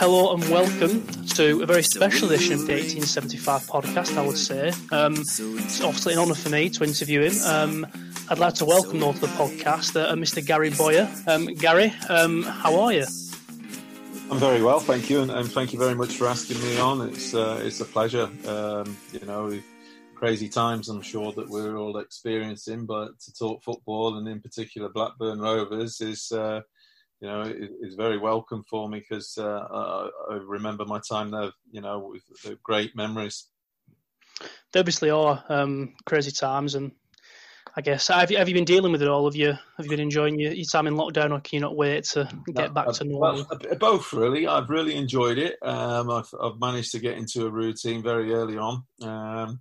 Hello and welcome to a very special edition of the 1875 podcast, I would say. Um, it's obviously an honour for me to interview him. Um, I'd like to welcome though to the podcast uh, Mr. Gary Bowyer. Um, Gary, um, how are you? I'm very well, thank you, and, and, thank you very much for asking me on. It's uh, it's a pleasure. Um, you know, crazy times I'm sure that we're all experiencing, but to talk football and in particular Blackburn Rovers is uh, you know, is very welcome for me because uh, I remember my time there, you know, with great memories. They obviously are um, crazy times, and I guess have you, have you been dealing with it all? Have you have you been enjoying your, your time in lockdown, or can you not wait to get no, back to normal? Well, both really. I've really enjoyed it. Um, I've, I've, managed to get into a routine very early on. Um,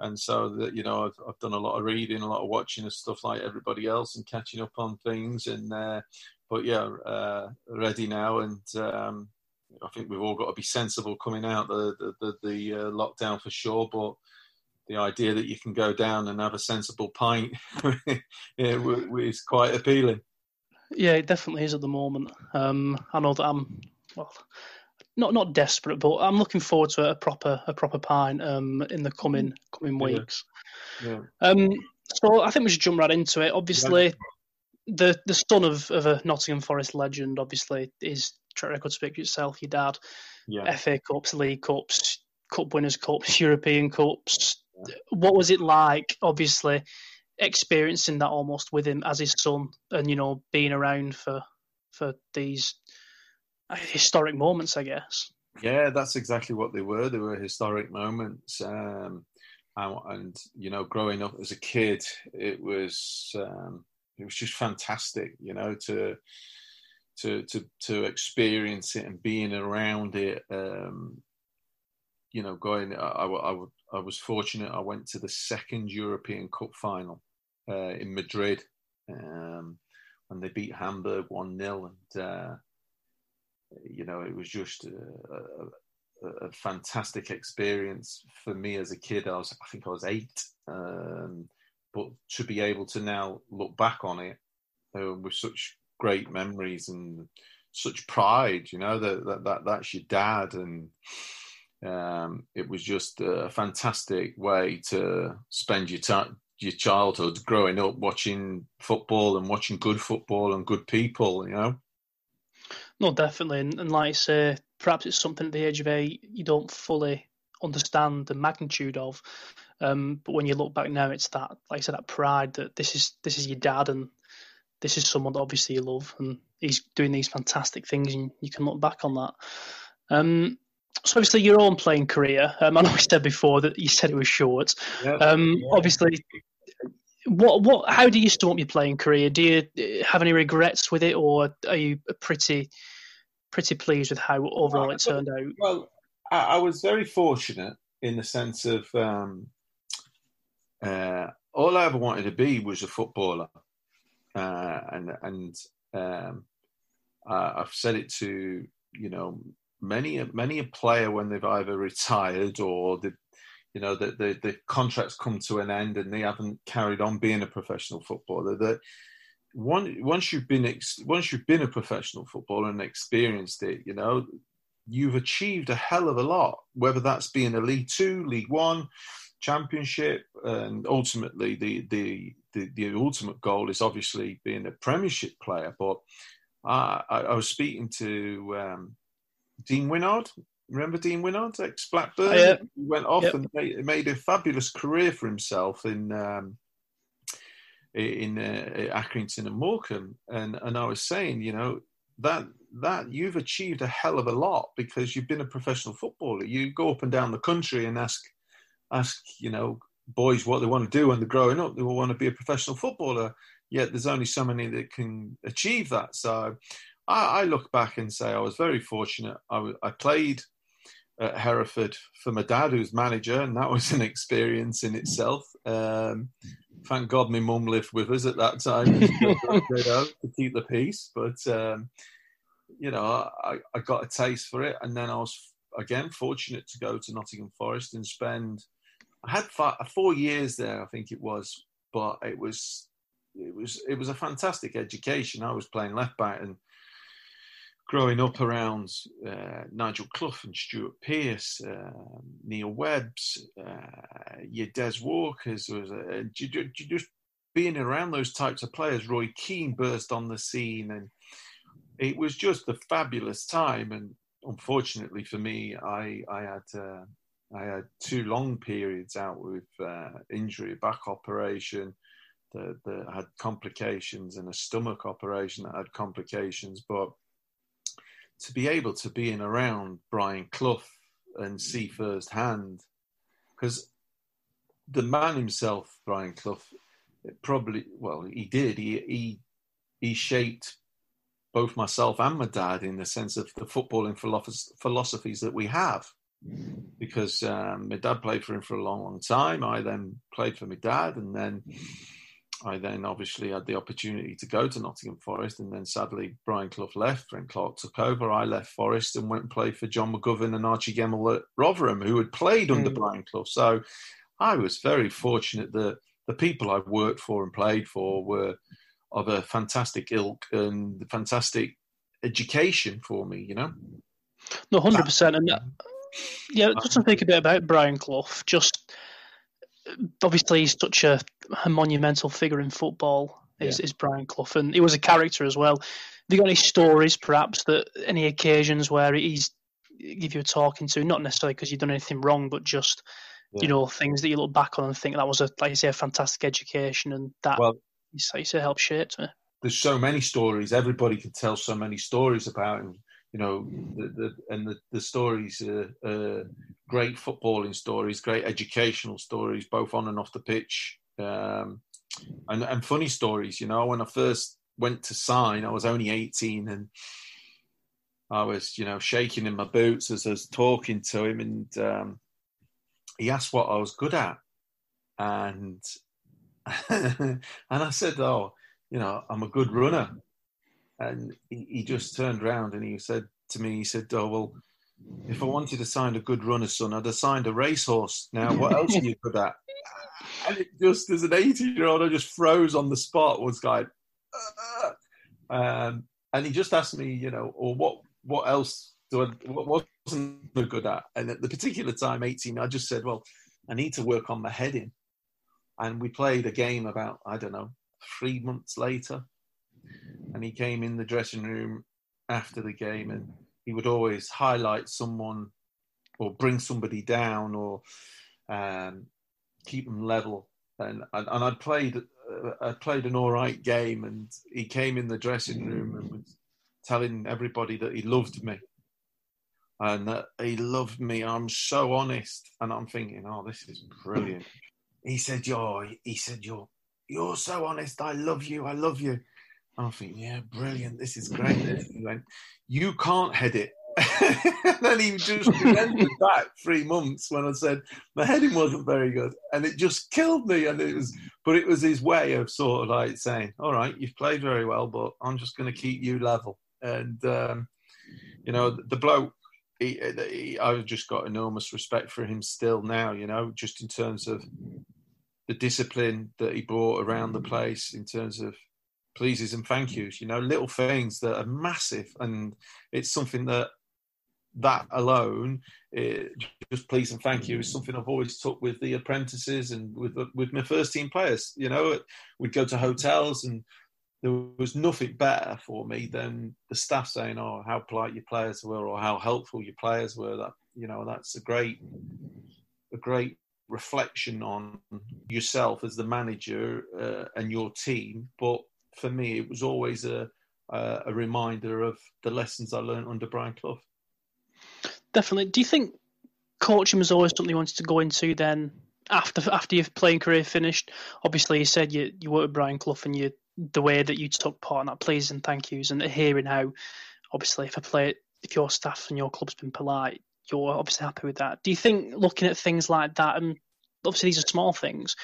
and so that you know I've, I've, done a lot of reading, a lot of watching and stuff like everybody else, and catching up on things. And uh, but yeah, uh, ready now, and um, I think we've all got to be sensible coming out the the, the, the uh, lockdown for sure. But the idea that you can go down and have a sensible pint is quite appealing. Yeah, it definitely is at the moment. Um, I know that I'm well, not not desperate, but I'm looking forward to a proper a proper pint um, in the coming coming weeks. Yeah. yeah. Um, so I think we should jump right into it. Obviously, yeah the the son of, of a Nottingham Forest legend, obviously, his track record speaks for itself. Your dad, yeah. FA Cups, League Cups, Cup Winners' Cups, European Cups. Yeah. What was it like? Obviously, experiencing that almost with him as his son, and you know, being around for for these historic moments, I guess. Yeah, that's exactly what they were. They were historic moments. Um, and, and, you know, growing up as a kid, it was um, it was just fantastic, you know, to to to to experience it and being around it. Um, you know, going, I, I, I, was fortunate. I went to the second European Cup final uh, in Madrid, um, and they beat Hamburg one 0 and uh, you know, it was just a, a, a, fantastic experience for me as a kid. I was, I think I was eight. Um, but to be able to now look back on it uh, with such great memories and such pride, you know that that, that that's your dad, and um, it was just a fantastic way to spend your time your childhood growing up watching football and watching good football and good people, you know. No, definitely, and, and like I say, perhaps it's something at the age of eight you don't fully understand the magnitude of. Um, but when you look back now, it's that, like I said, that pride that this is this is your dad and this is someone that obviously you love, and he's doing these fantastic things, and you can look back on that. Um, so obviously your own playing career. Um, I know we said before that you said it was short. Yeah, um, yeah. Obviously, what what? How do you sum up your playing career? Do you have any regrets with it, or are you pretty pretty pleased with how overall it turned out? Well, I, I was very fortunate in the sense of um, uh, all I ever wanted to be was a footballer, uh, and and um, I've said it to you know many many a player when they've either retired or the you know the, the, the contracts come to an end and they haven't carried on being a professional footballer. That once you've been once you've been a professional footballer and experienced it you know you've achieved a hell of a lot whether that's being a league two league one championship, and ultimately the, the the, the ultimate goal is obviously being a Premiership player. But I, I was speaking to um, Dean Winnard. Remember Dean Winnard, ex Blackburn? Oh, yeah. He went off yep. and made, made, a fabulous career for himself in um, in uh, Accrington and Morecambe. And and I was saying, you know, that that you've achieved a hell of a lot because you've been a professional footballer. You go up and down the country and ask ask, you know, boys what they want to do when they're growing up. They will want to be a professional footballer. Yet there's only so many that can achieve that. So I, I look back and say I was very fortunate. I, I played at Hereford for my dad, who's manager, and that was an experience in itself. Um, thank God my mum lived with us at that time to keep the peace. But um, you know, I, I got a taste for it, and then I was again fortunate to go to Nottingham Forest and spend. I had five, four years there, I think it was, but it was it was it was a fantastic education. I was playing left back and growing up around uh, Nigel Clough and Stuart Pearce, uh, Neil Webbs, uh, your Des Walkers, was uh, just being around those types of players. Roy Keane burst on the scene, and it was just a fabulous time. And unfortunately for me, I I had. I had two long periods out with uh, injury, back operation, that, that had complications, and a stomach operation that had complications. But to be able to be in around Brian Clough and see firsthand, because the man himself, Brian Clough, probably well, he did. He he he shaped both myself and my dad in the sense of the footballing philosophies that we have. Because um, my dad played for him for a long, long time. I then played for my dad, and then I then obviously had the opportunity to go to Nottingham Forest, and then sadly Brian Clough left. Frank Clark took over. I left Forest and went and played for John McGovern and Archie Gemmill at Rotherham, who had played under mm. Brian Clough. So I was very fortunate that the people I worked for and played for were of a fantastic ilk and fantastic education for me. You know, no, hundred percent, and that, yeah, um, just to think a bit about Brian Clough, just obviously he's such a, a monumental figure in football. Is, yeah. is Brian Clough, and he was a character as well. Have you got any stories, perhaps, that any occasions where he's give you a talking to, not necessarily because you've done anything wrong, but just yeah. you know things that you look back on and think that was a like you say a fantastic education, and that well, you say, to help shape me. There's so many stories. Everybody can tell so many stories about him you know, the, the, and the, the stories are, uh, great footballing stories, great educational stories, both on and off the pitch, um, and, and funny stories. You know, when I first went to sign, I was only 18 and I was, you know, shaking in my boots as I was talking to him, and um, he asked what I was good at, and and I said, "Oh, you know, I'm a good runner." And he, he just turned around and he said to me, he said, "Oh well, if I wanted to sign a good runner, son, I'd have signed a racehorse. Now, what else are you good at?" And it just as an 18 year old, I just froze on the spot. Was like, uh, um, and he just asked me, you know, or what what else do I, what wasn't I good at? And at the particular time, 18, I just said, well, I need to work on my heading. And we played a game about I don't know three months later, and he came in the dressing room after the game and he would always highlight someone or bring somebody down or um, keep them level. And, and, and I'd played uh, I played an all right game, and he came in the dressing room and was telling everybody that he loved me and that he loved me. I'm so honest, and I'm thinking, oh, this is brilliant. he said, "You're," he said, "You're, you're so honest. I love you. I love you." I think, yeah, brilliant. This is great. went, you can't head it. and then he just remembered back three months when I said my heading wasn't very good, and it just killed me. And it was, but it was his way of sort of like saying, "All right, you've played very well, but I'm just going to keep you level." And um, you know, the bloke, he, he, I've just got enormous respect for him still now. You know, just in terms of the discipline that he brought around the place, in terms of pleases and thank yous, you know, little things that are massive. And it's something that that alone, it, just please and thank you, is something I've always took with the apprentices and with with my first team players. You know, we'd go to hotels and there was nothing better for me than the staff saying, "Oh, how polite your players were, or how helpful your players were." That you know, that's a great, a great reflection on yourself as the manager uh, and your team, but for me, it was always a, a, a reminder of the lessons I learned under Brian Clough. Definitely. Do you think coaching was always something you wanted to go into then after after your playing career finished? Obviously, you said you you worked with Brian Clough and you the way that you took part in that please and thank yous and hearing how obviously if a player if your staff and your club's been polite you're obviously happy with that. Do you think looking at things like that, and obviously these are small things,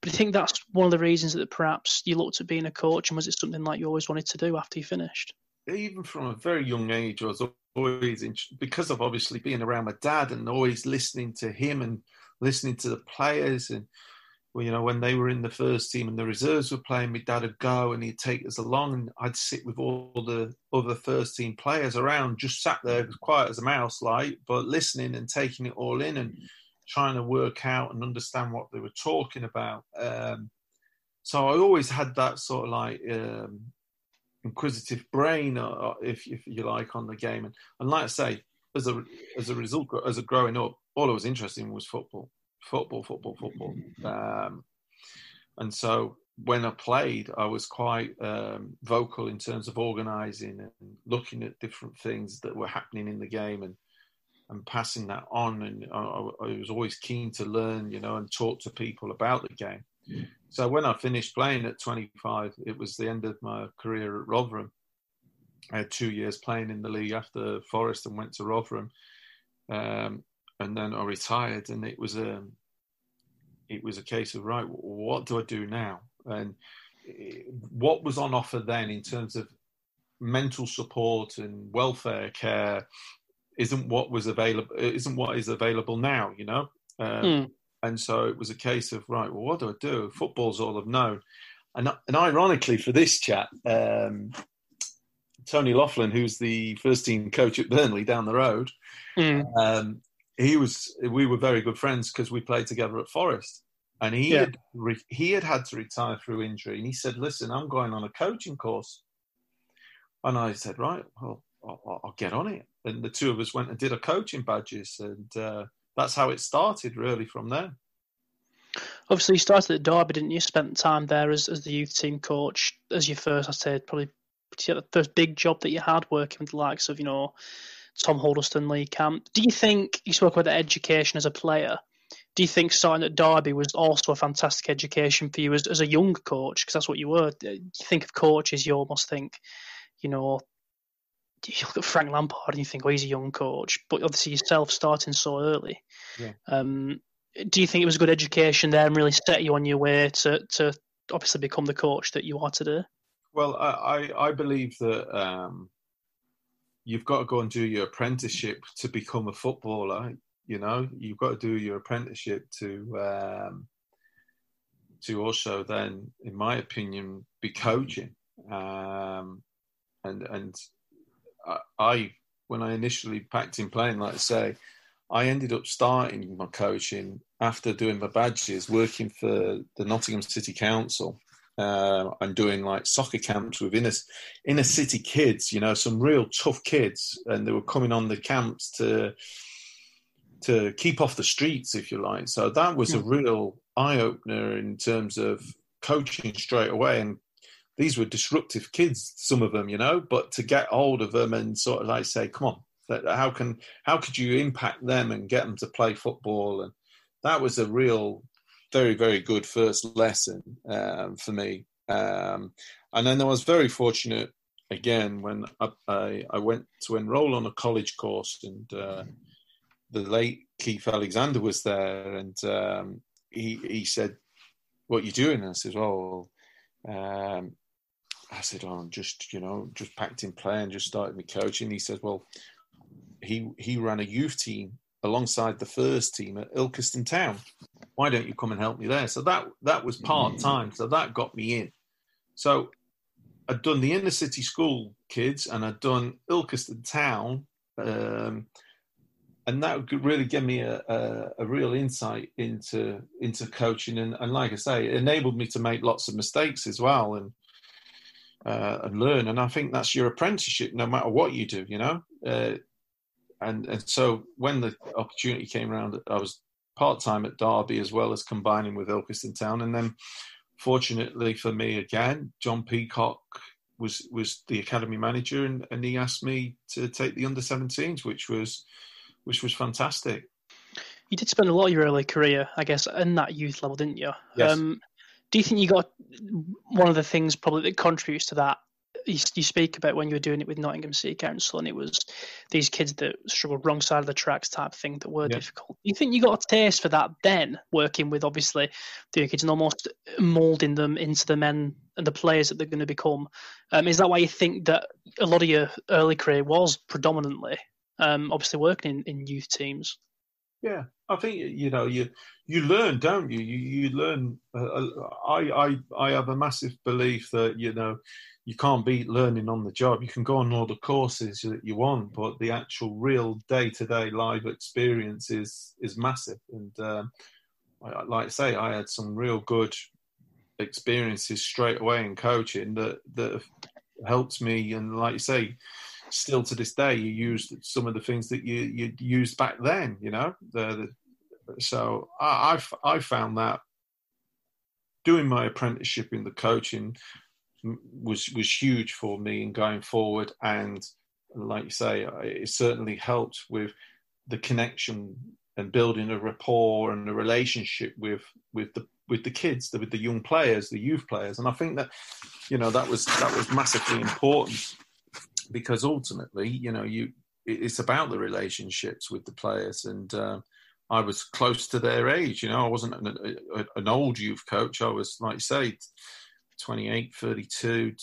but I think that's one of the reasons that perhaps you looked at being a coach, and was it something like you always wanted to do after you finished? Even from a very young age, I was always because of obviously being around my dad and always listening to him and listening to the players and well, you know, when they were in the first team and the reserves were playing, my dad would go and he'd take us along, and I'd sit with all the other first team players around, just sat there quiet as a mouse, like, but listening and taking it all in and trying to work out and understand what they were talking about. Um, so I always had that sort of like um, inquisitive brain, uh, uh, if if you like, on the game. And, and like I say, as a as a result, as a growing up, all I was interested in was football football, football, football. Um, and so when I played, I was quite um, vocal in terms of organising and looking at different things that were happening in the game and and passing that on. And I, I was always keen to learn, you know, and talk to people about the game. Mm. So when I finished playing at 25, it was the end of my career at Rotherham. I had two years playing in the league after Forest and went to Rotherham. Um, and then I retired, and it was a it was a case of right, what do I do now? And eh, what was on offer then in terms of mental support and welfare care isn't what was available isn't what is available now you know um, mm. and so it was a case of right well what do i do football's all i've known and, and ironically for this chat um, tony loughlan who's the first team coach at burnley down the road mm. um, he was we were very good friends because we played together at Forest, and he yeah. had re, he had had to retire through injury, and he said, "Listen, I'm going on a coaching course," and I said, "Right, well, I'll, I'll get on it." And the two of us went and did a coaching badges, and uh, that's how it started, really, from there. Obviously, you started at Derby, didn't you? Spent time there as, as the youth team coach, as your first, I said, probably the first big job that you had working with the likes of, you know, Tom Huddlestone, Lee Camp. Do you think you spoke about the education as a player? Do you think starting at Derby was also a fantastic education for you as, as a young coach? Because that's what you were. You think of coaches, you almost think, you know, you look at Frank Lampard and you think, oh, he's a young coach. But obviously, yourself starting so early. Yeah. Um, do you think it was a good education there and really set you on your way to, to obviously become the coach that you are today? Well, I, I believe that um, you've got to go and do your apprenticeship to become a footballer. You know, you've got to do your apprenticeship to um, to also then, in my opinion, be coaching. Um, and and I, when I initially packed in playing, like I say, I ended up starting my coaching after doing my badges, working for the Nottingham City Council uh, and doing like soccer camps with inner inner city kids. You know, some real tough kids, and they were coming on the camps to to keep off the streets, if you like. So that was a real eye opener in terms of coaching straight away. And these were disruptive kids, some of them, you know. But to get hold of them and sort of like say, "Come on, how can how could you impact them and get them to play football?" And that was a real very, very good first lesson um, for me. Um, and then I was very fortunate again when I, I, I, went to enroll on a college course, and uh, the late Keith Alexander was there, and um, he he said, "What you doing?" And I said, "Well." Um, I said, "Oh, I'm just you know just packed in play and just started my coaching." He said, "Well, he he ran a youth team alongside the first team at Ilkeston Town. Why don't you come and help me there? So that that was part time. So that got me in. So I'd done the inner city school kids and I'd done Ilkeston Town. Um, and that really gave me a, a, a, real insight into into coaching and, and, like I say, it enabled me to make lots of mistakes as well and uh, and learn. And I think that's your apprenticeship, no matter what you do. You know, uh, and and so when the opportunity came around, I was part time at Derby as well as combining with Ilkeston Town, and then fortunately for me again, John Peacock was was the academy manager, and, and he asked me to take the under 17s, which was which was fantastic. You did spend a lot of your early career, I guess, in that youth level, didn't you? Yes. Um, do you think you got one of the things probably that contributes to that you, you, speak about when you were doing it with Nottingham City Council, and it was these kids that struggled wrong side of the tracks type thing that were yeah. difficult. Do you think you got a taste for that then, working with obviously the kids and almost molding them into the men and the players that they're going to become. Um, is that why you think that a lot of your early career was predominantly, um, obviously working in, in youth teams? Yeah, I think you know you you learn, don't you? You you learn. Uh, uh, I I I have a massive belief that you know you can't beat learning on the job. You can go on all the courses that you want, but the actual real day to day live experience is is massive. And um, I, like I say, I had some real good experiences straight away in coaching that that helped me. And like you say, still to this day, you use some of the things that you you used back then. You know, the, the so I I've, I found that doing my apprenticeship in the coaching was was huge for me in going forward and like you say it certainly helped with the connection and building a rapport and a relationship with with the with the kids with the young players the youth players and i think that you know that was that was massively important because ultimately you know you it's about the relationships with the players and uh, I was close to their age. You know, I wasn't an, an, old youth coach. I was, like you say, 28, 32.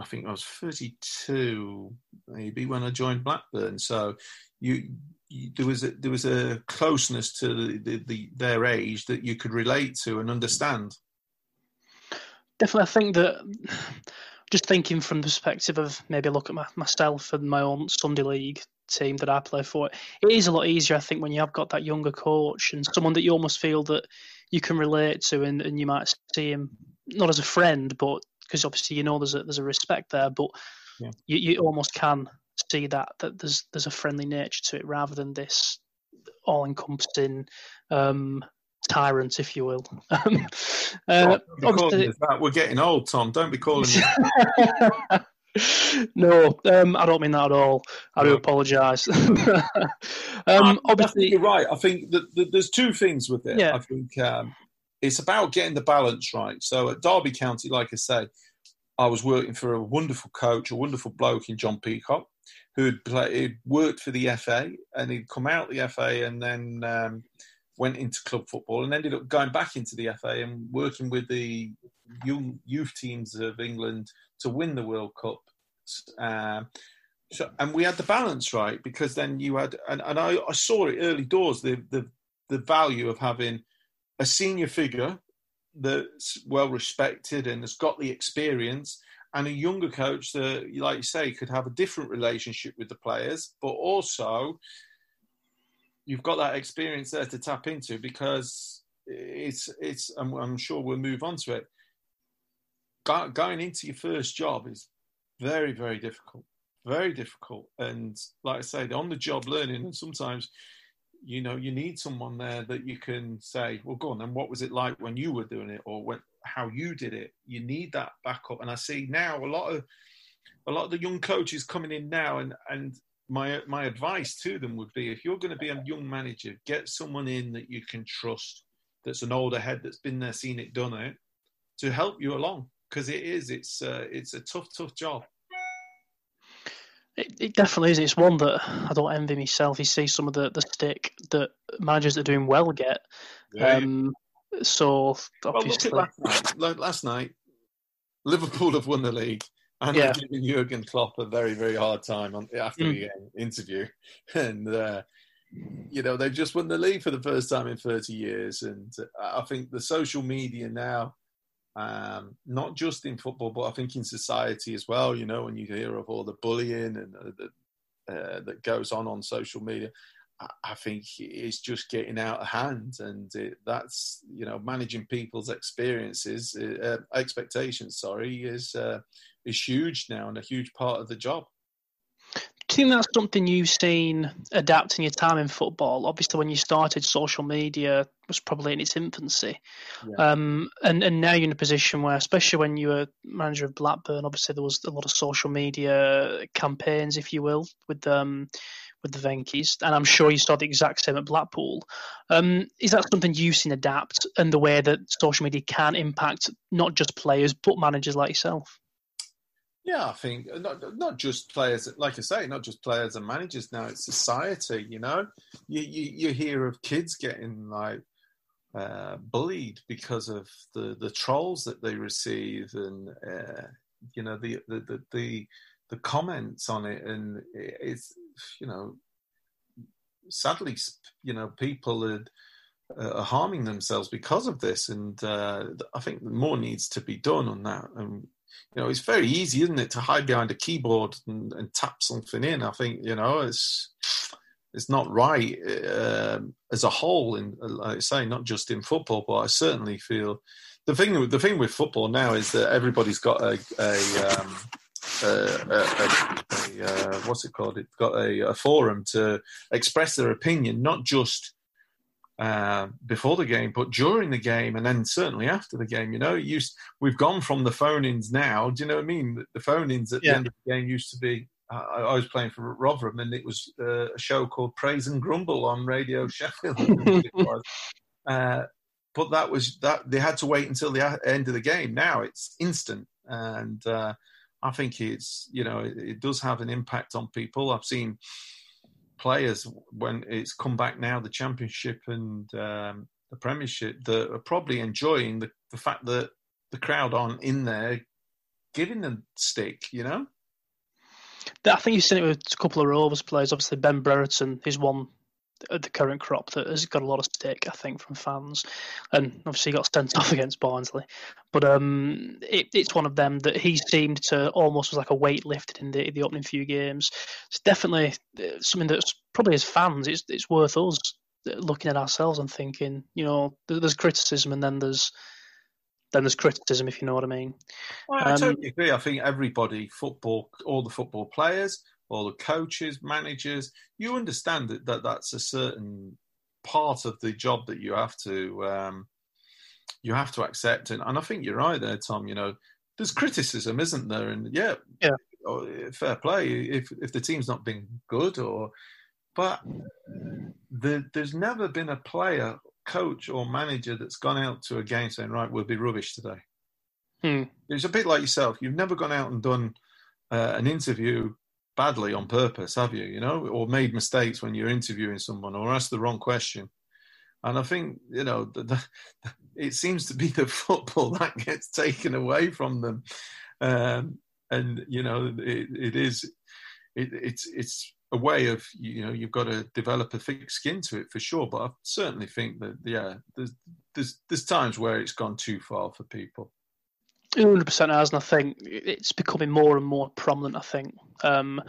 I think I was 32 maybe when I joined Blackburn. So you, you there was a, there was a closeness to the, the, the, their age that you could relate to and understand. Definitely, I think that just thinking from the perspective of maybe look at my, myself and my own Sunday league team that I play for, it is a lot easier, I think, when you have got that younger coach and someone that you almost feel that you can relate to and, and you might see him not as a friend, but because obviously you know there's a there's a respect there, but yeah. you, you almost can see that that there's there's a friendly nature to it rather than this all encompassing um, tyrant, if you will. Um, uh, We're getting old, Tom. Don't be calling me. no, um, I don't mean that at all. I do apologise. um, obviously, you're right. I think that, that, there's two things with it. Yeah. I think um, it's about getting the balance right. So at Derby County, like I say, I was working for a wonderful coach, a wonderful bloke in John Peacock, who had worked for the FA and he'd come out the FA and then um, went into club football and ended up going back into the FA and working with the young youth teams of England to win the World Cup. Um, so, and we had the balance right because then you had, and, and I, I saw it early doors the, the the value of having a senior figure that's well respected and has got the experience, and a younger coach that, like you say, could have a different relationship with the players, but also you've got that experience there to tap into because it's it's. I'm, I'm sure we'll move on to it. going into your first job is very very difficult, very difficult, and like I say, on the job learning, and sometimes you know you need someone there that you can say well go on and what was it like when you were doing it or when, how you did it you need that backup and i see now a lot of a lot of the young coaches coming in now and and my my advice to them would be if you're going to be a young manager get someone in that you can trust that's an older head that's been there seen it done it to help you along because it is it's uh, it's a tough tough job it, it, definitely is. It's one that I don't envy myself. You see some of the, the stick that managers that are doing well get. Yeah. Um, so obviously, well, last, night, last night, Liverpool have won the league, and yeah. they're giving Jurgen Klopp a very very hard time on, after mm. the interview, and uh, you know they've just won the league for the first time in 30 years, and I think the social media now um, not just in football, but I think in society as well. You know, when you hear of all the bullying and uh, the, uh, that goes on on social media, I, I think it's just getting out of hand, and it, that's you know managing people's experiences, uh, expectations. Sorry, is uh, is huge now and a huge part of the job. Do you think that's something you've seen adapting your time in football? Obviously, when you started, social media was probably in its infancy, yeah. um, and and now you're in a position where, especially when you were manager of Blackburn, obviously there was a lot of social media campaigns, if you will, with um, with the Venky's, and I'm sure you saw the exact same at Blackpool. Um, is that something you've seen adapt and the way that social media can impact not just players but managers like yourself? Yeah, I think not not just players, like I say, not just players and managers. Now it's society. You know, you you, you hear of kids getting like uh, bullied because of the the trolls that they receive, and uh, you know the, the the the the comments on it, and it's you know, sadly, you know, people are, are harming themselves because of this, and uh, I think more needs to be done on that. And you know, it's very easy, isn't it, to hide behind a keyboard and, and tap something in. I think you know, it's it's not right uh, as a whole. In like I say, not just in football, but I certainly feel the thing. The thing with football now is that everybody's got a, a um, a, a, uh, what's it called? It's got a, a, forum to express their opinion, not just uh, before the game, but during the game, and then certainly after the game. You know, used we've gone from the phone-ins now. Do you know what I mean? The phone-ins at yeah. the end of the game used to be. Uh, I was playing for Rotherham, and it was uh, a show called Praise and Grumble on Radio Sheffield. uh, but that was that they had to wait until the end of the game. Now it's instant, and uh, I think it's you know it, it, does have an impact on people. I've seen players when it's come back now, the championship and um, the premiership, that are probably enjoying the, the fact that the crowd aren't in there giving them stick. You know. I think you've seen it with a couple of Rovers players. Obviously, Ben Brereton is one the current crop that has got a lot of stick, I think, from fans, and obviously got sent off against Barnsley. But um, it, it's one of them that he seemed to almost was like a weight lifted in the the opening few games. It's definitely uh, something that's probably as fans, it's it's worth us looking at ourselves and thinking, you know, there's criticism and then there's then there's criticism, if you know what I mean. Well, I um, totally agree. I think everybody, football, all the football players, all the coaches, managers, you understand that, that that's a certain part of the job that you have to um, you have to accept. And, and I think you're right there, Tom. You know, there's criticism, isn't there? And yeah, yeah, oh, fair play if if the team's not been good or, but the, there's never been a player, coach, or manager that's gone out to a game saying, "Right, we'll be rubbish today." Hmm. It's a bit like yourself. You've never gone out and done uh, an interview badly on purpose, have you? You know, or made mistakes when you're interviewing someone, or asked the wrong question. And I think you know, the, the, it seems to be the football that gets taken away from them, um, and you know, it, it is, it, it's it's a way of you know you've got to develop a thick skin to it for sure. But I certainly think that yeah, there's there's there's times where it's gone too far for people. Hundred percent has, and I think it's becoming more and more prominent. I think. Um,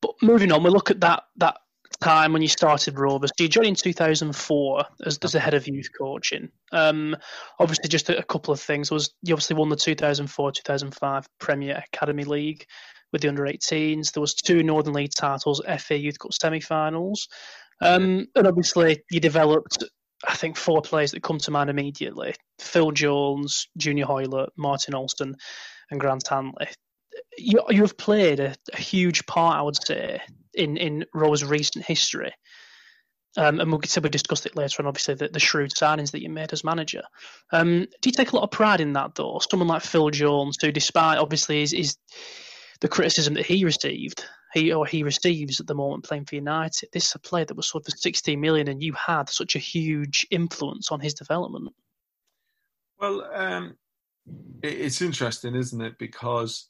but moving on, we look at that that time when you started Rovers. So you joined in 2004 as, as the head of youth coaching. Um, obviously, just a, a, couple of things was you obviously won the 2004-2005 Premier Academy League with the under 18s. There was two Northern League titles, FA Youth Cup semi-finals, um, and obviously you developed I think four players that come to mind immediately: Phil Jones, Junior Hoilett, Martin Olsson, and Grant Hanley. You, you have played a, a, huge part, I would say, in in Rovers' recent history. Um, and we'll, get we discussed it later on, obviously, the, the shrewd signings that you made as manager. Um, do you take a lot of pride in that, though? Someone like Phil Jones, who, despite obviously his the criticism that he received, he or he receives at the moment playing for United. This is a player that was sold for 16 million, and you had such a huge influence on his development. Well, um, it's interesting, isn't it? Because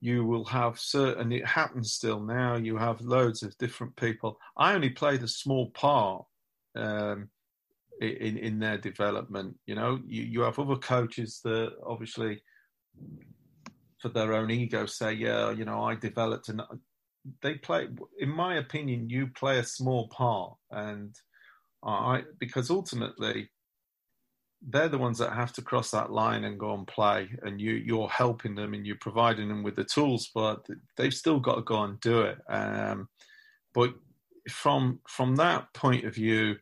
you will have certain, it happens still now, you have loads of different people. I only played a small part um, in, in their development. You know, you, you have other coaches that obviously for their own ego say, yeah, you know, I developed and they play. In my opinion, you play a small part, and I because ultimately they're the ones that have to cross that line and go and play, and you you're helping them and you're providing them with the tools, but they've still got to go and do it. Um, but from from that point of view,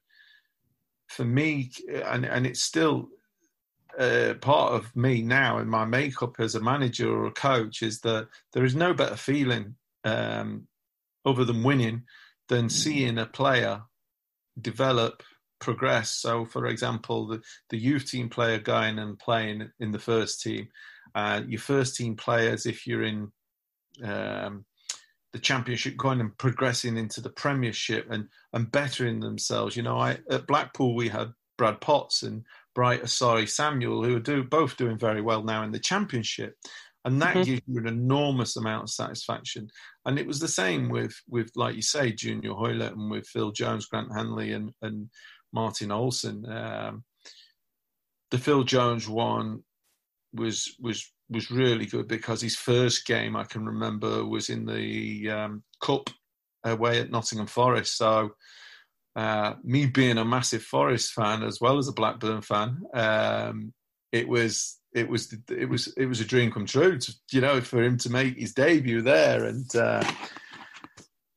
for me, and and it's still uh, part of me now in my makeup as a manager or a coach is that there is no better feeling um, other than winning than seeing a player develop, progress. So, for example, the, the youth team player going and playing in the first team, uh, your first team players, if you're in um, the championship, going and progressing into the Premiership and and bettering themselves. You know, I at Blackpool we had Brad Potts and Bright Osayi Samuel, who are do, both doing very well now in the Championship. And that mm-hmm. gives you an enormous amount of satisfaction. And it was the same with, with like you say, Junior Hoilett and with Phil Jones, Grant Hanley, and, and Martin Olsson. Um, the Phil Jones one was was was really good because his first game I can remember was in the um, cup away at Nottingham Forest. So uh, me being a massive Forest fan as well as a Blackburn fan, um, it was it was it was it was a dream come true. To, you know, for him to make his debut there, and uh,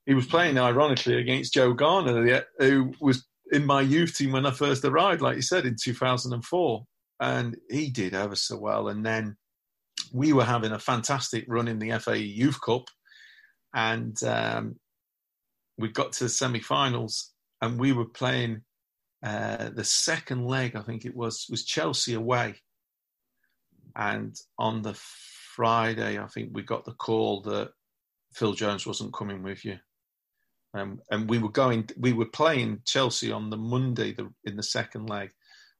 he was playing ironically against Joe Garner, who was in my youth team when I first arrived, like you said, in 2004, and he did ever so well. And then we were having a fantastic run in the FA Youth Cup, and um, we got to the semi-finals and we were playing uh, the second leg. I think it was was Chelsea away, and on the Friday, I think we got the call that Phil Jones wasn't coming with you. Um, and we were going, we were playing Chelsea on the Monday the, in the second leg,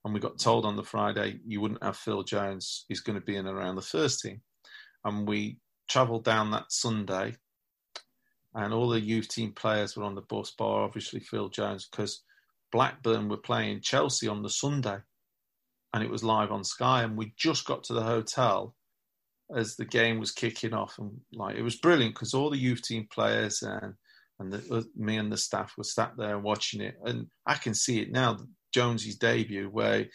and we got told on the Friday you wouldn't have Phil Jones. He's going to be in around the first team, and we travelled down that Sunday and all the youth team players were on the bus bar, obviously Phil Jones, because Blackburn were playing Chelsea on the Sunday and it was live on Sky. And we just got to the hotel as the game was kicking off. And like, it was brilliant because all the youth team players and, and the, uh, me and the staff were sat there watching it. And I can see it now, Jonesy's debut, where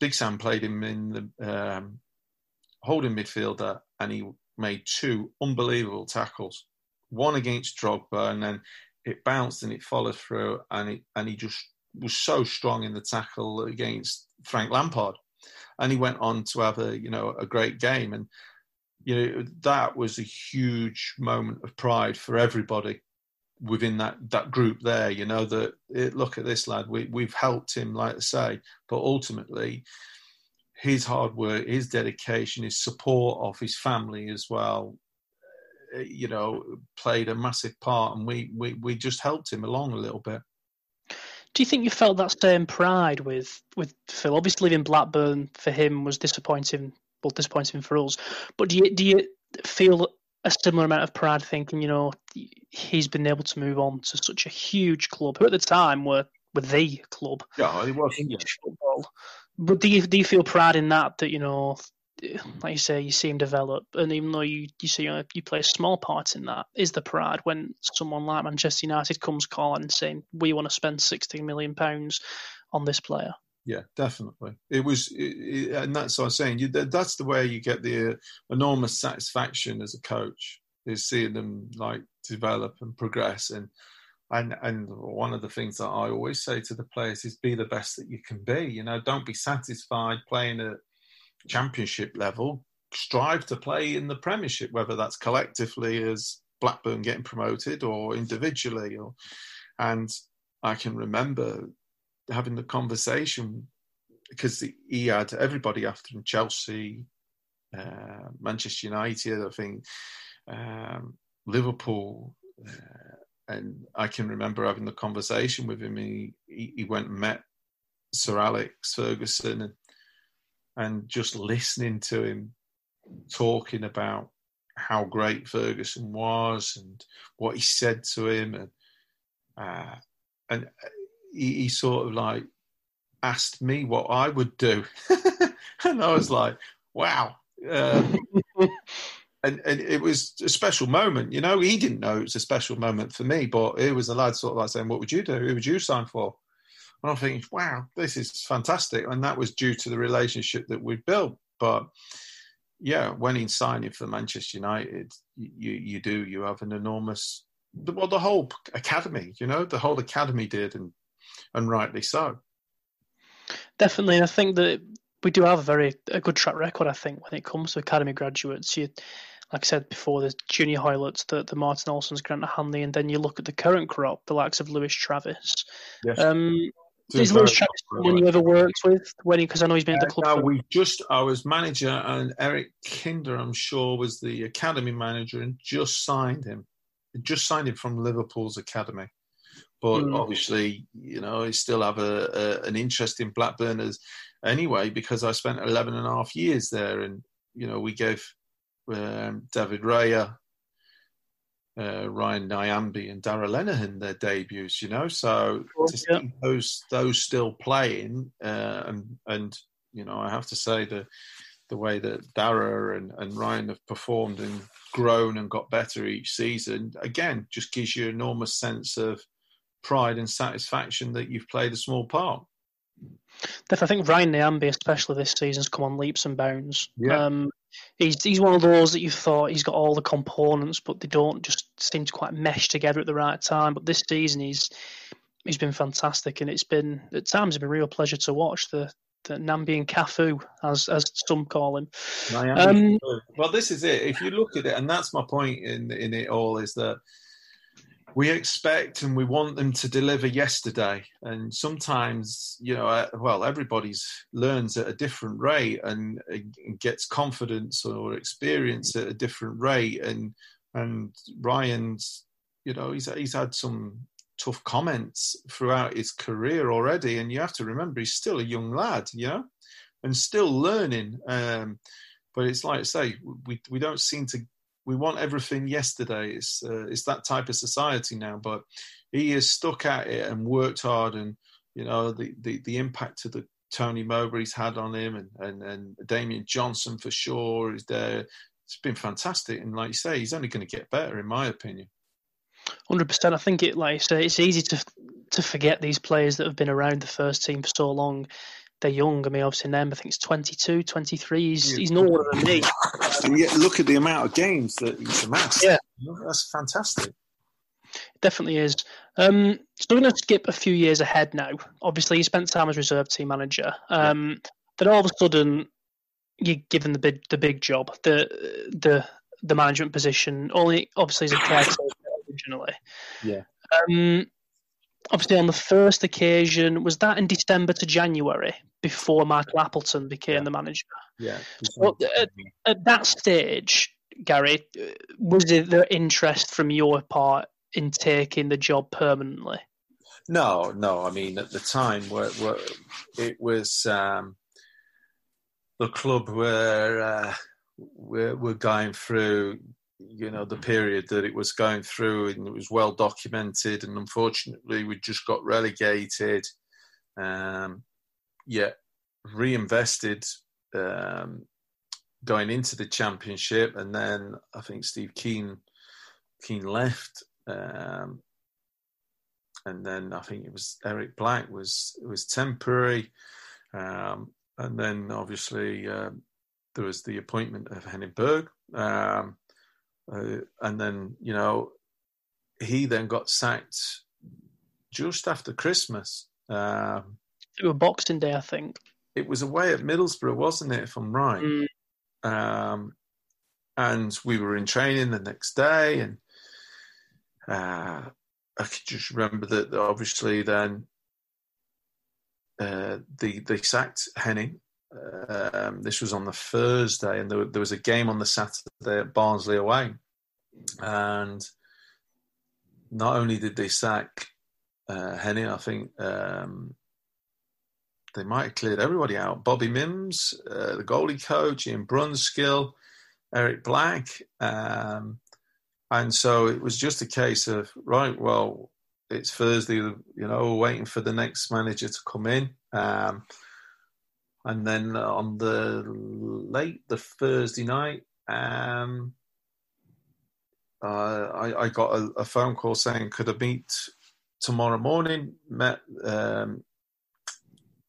Big Sam played him in the um, holding midfielder and he made two unbelievable tackles one against Drogba, and then it bounced and it followed through, and it, and he just was so strong in the tackle against Frank Lampard, and he went on to have a you know a great game, and you know that was a huge moment of pride for everybody within that that group there. You know that it, look at this lad, we we've helped him, like I say, but ultimately his hard work, his dedication, his support of his family as well eh, you know, played a massive part, and we, we, we just helped him along a little bit. Do you think you felt that same pride with with Phil? Obviously, leaving Blackburn for him was disappointing, well, disappointing for us. But do you do you feel a similar amount of pride, thinking you know he's been able to move on to such a huge club, who at the time were were the club? Yeah, he was. Yeah. Football. But do you do you feel pride in that? That you know like you say, you see him develop, and even though you you see uh, you play a small part in that, is the pride when someone like Manchester United comes calling and saying we want to spend sixty million pounds on this player. Yeah, definitely. It was, it, it, and that's what I'm saying. You, that's the way you get the uh, enormous satisfaction as a coach is seeing them like develop and progress and. And and one of the things that I always say to the players is be the best that you can be. You know, don't be satisfied playing at championship level strive to play in the Premiership, whether that's collectively as Blackburn getting promoted or individually. Or, and I can remember having the conversation because he had everybody after him Chelsea, uh, Manchester United, I think, um, Liverpool. Uh, and I can remember having the conversation with him. He, he went and met Sir Alex Ferguson and and just listening to him talking about how great Ferguson was and what he said to him, and uh, and he, he, sort of like asked me what I would do, and I was like, wow. Um, and, and it was a special moment, you know. He didn't know it was a special moment for me, but it was a lad sort of like saying, "What would you do? Who would you sign for?" And I'm thinking, wow, this is fantastic. And that was due to the relationship that we built. But yeah, when in signing for Manchester United, you, you do, you have an enormous, well, the whole academy, you know, the whole academy did, and, and rightly so. Definitely. I think that we do have a very a good track record, I think, when it comes to academy graduates. You, like I said before, the junior Hoiletts, the, the Martin Olssons, Grant Hanley, and then you look at the current crop, the likes of Lewis Travis. Yes. Um, Is Lewis Travis someone you ever worked with? When because I know he's been at the club. Uh, no, we just I was manager, and Eric Kinder, I'm sure, was the academy manager, and just signed him. Just signed him from Liverpool's academy. But mm. obviously, you know, I still have a, a, an interest in Blackburn as anyway because I spent 11 and a half years there, and you know, we gave um, David Raya uh, Ryan Nyambe and Darragh Lenihan their debuts, you know. So to see those those still playing, uh, and and you know, I have to say the the way that Darragh and, and Ryan have performed and grown and got better each season, again, just gives you enormous sense of pride and satisfaction that you've played a small part. I think Ryan Nyambe, especially this season, has come on leaps and bounds. Yeah. Um, he's he's one of those that you thought he's got all the components, but they don't just seem to quite mesh together at the right time. But this season, he's he's been fantastic, and it's been at times it's been a real pleasure to watch the the Nyambe and Cafu, as as some call him. Um, well, this is it. If you look at it, and that's my point in in it all, is that we expect and we want them to deliver yesterday. And sometimes you know uh, well everybody's learns at a different rate and, gets confidence or experience at a different rate. And and ryan's you know he's he's had some tough comments throughout his career already. And you have to remember he's still a young lad you know and still learning. Um, but it's like I say we we don't seem to we want everything yesterday. It's uh, it's that type of society now. But he has stuck at it and worked hard, and you know the the, the impact of the Tony Mowbray's had on him, and and and Damien Johnson for sure is there. It's been fantastic, and like you say, he's only going to get better, in my opinion. Hundred percent. I think it, like I say, it's easy to to forget these players that have been around the first team for so long they're young. I mean, obviously, Nem, I think it's 22, 23. He's, yeah. he's no older than me. And yet, look at the amount of games that he's amassed. Yeah. That's fantastic. It definitely is. Um, so we're going to skip a few years ahead now. Obviously, he spent time as reserve team manager. Um, yeah. Then all of a sudden, you're given the big the big job, the the the management position. Only obviously as a caretaker originally. Yeah. Um, obviously on the first occasion was that in December to January before Michael Appleton became yeah. the manager. Yeah. So at, at, that stage, Gary, was it the interest from your part in taking the job permanently? No, no. I mean, at the time, where, where it was um, the club where uh, we're, we're going through you know the period that it was going through and it was well documented and unfortunately we just got relegated um, yet reinvested um, going into the championship and then I think Steve Kean Kean left um, and then I think it was Eric Black was was temporary um, and then obviously uh, there was the appointment of Henning Berg um, uh, and then, you know, he then got sacked just after Christmas. Um, it was Boxing Day, I think. It was away at Middlesbrough, wasn't it, if I'm right? Mm. Um, and we were in training the next day, and uh, I could just remember that obviously then uh, they they sacked Henning, um, this was on the Thursday, and there, there, was a game on the Saturday at Barnsley away. And not only did they sack uh, Henning, I think um, they might have cleared everybody out. Bobby Mimms, uh, the goalie coach, Ian Brunskill, Eric Black. Um, and so it was just a case of, right, well, it's Thursday, you know, waiting for the next manager to come in. Um, and then on the late the Thursday night, um, uh, I, I, got a, a, phone call saying, "Could I meet tomorrow morning?" Met, um,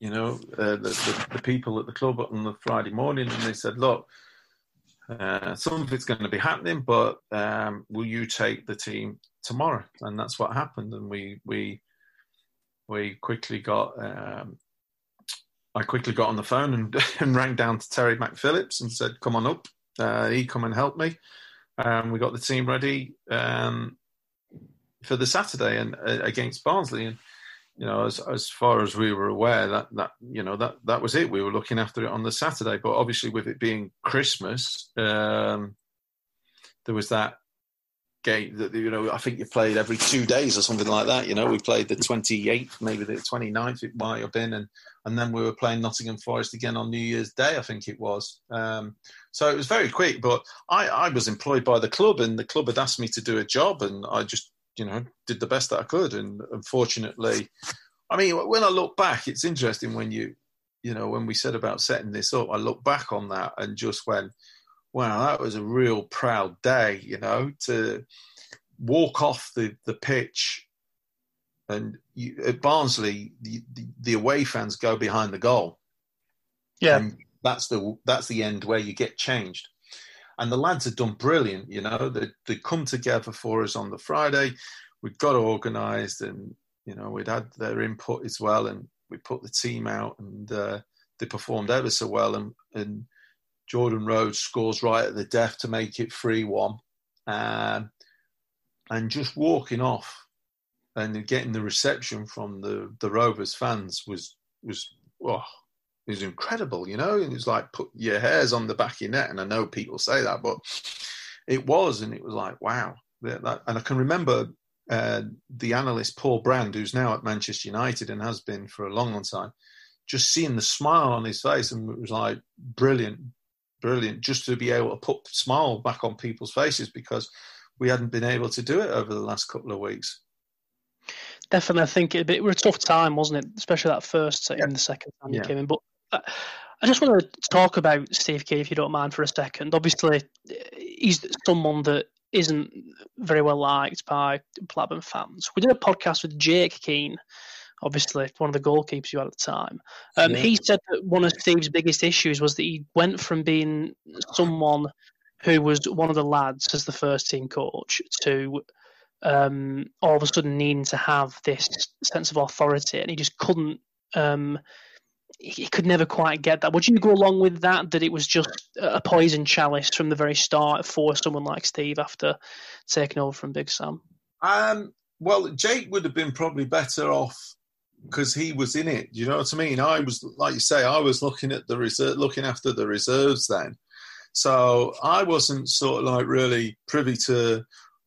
you know, uh, the, the, the, people at the club on the Friday morning, and they said, "Look, uh, something's going to be happening, but um, will you take the team tomorrow?" And that's what happened, and we we we quickly got um, I quickly got on the phone and, and rang down to Terry McPhillips and said, "Come on up." Uh, he come and help me. Um, we got the team ready um, for the Saturday and uh, against Barnsley, and you know, as as far as we were aware, that that you know that that was it. We were looking after it on the Saturday, but obviously with it being Christmas, um, there was that game that you know I think you played every two days or something like that. You know, we played the 28th, maybe the 29th it might have been, and and then we were playing Nottingham Forest again on New Year's Day, I think it was. Um, so it was very quick, but I, I was employed by the club, and the club had asked me to do a job, and I just you know did the best that I could, and unfortunately, I mean when I look back, it's interesting when you you know when we said about setting this up, I look back on that and just went wow, that was a real proud day, you know, to walk off the, the pitch. And you, at Barnsley, the, the, the, away fans go behind the goal. Yeah. And that's the, that's the end where you get changed. And the lads had done brilliant, you know, they, they come together for us on the Friday. We got organised and, you know, we'd had their input as well. And we put the team out and uh, they performed ever so well. And, and Jordan Rhodes scores right at the death to make it 3 1. Um, and just walking off and getting the reception from the, the Rovers fans was, was, oh, it was incredible, you know? And it was like, put your hairs on the back of your neck. And I know people say that, but it was. And it was like, wow. And I can remember uh, the analyst Paul Brand, who's now at Manchester United and has been for a long, long time, just seeing the smile on his face and it was like brilliant, brilliant just to be able to put smile back on people's faces because we hadn't been able to do it over the last couple of weeks. Definitely, I think it, it was a tough time, wasn't it? Especially that first yeah. in the second time yeah. you came in. But I just want to talk about Steve Kean, if you don't mind, for a second. Obviously, he's someone that isn't very well liked by Blackburn fans. We did a podcast with Jake Kean obviously one of the goalkeepers you had at the time. Um, yeah. He said that one of Steve's biggest issues was that he went from being someone who was one of the lads as the first team coach to um, all of a sudden needing to have this sense of authority, and he just couldn't. Um, he could never quite get that. Would you go along with that? That it was just a poison chalice from the very start for someone like Steve after taking over from Big Sam. Um, well, Jake would have been probably better off because he was in it. You know what I mean? I was, like you say, I was looking at the reserve, looking after the reserves then. So I wasn't sort of like really privy to,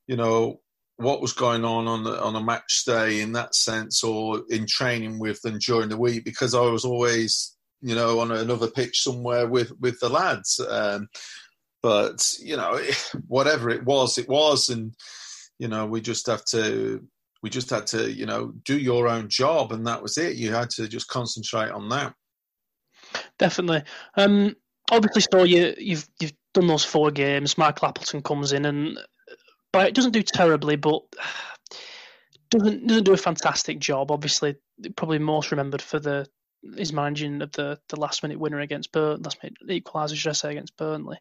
you know, what was going on on the, on a match day in that sense, or in training with them during the week, because I was always, you know, on another pitch somewhere with with the lads. Um, but you know, whatever it was, it was, and you know, we just have to we just had to, you know, do your own job, and that was it. You had to just concentrate on that. Definitely. Um, obviously, so you, you've you've done those four games. Michael Appleton comes in, and but it doesn't do terribly, but doesn't doesn't do a fantastic job. Obviously, probably most remembered for the his managing of the, the last minute winner against Burnley, last minute equaliser, should I say, against Burnley.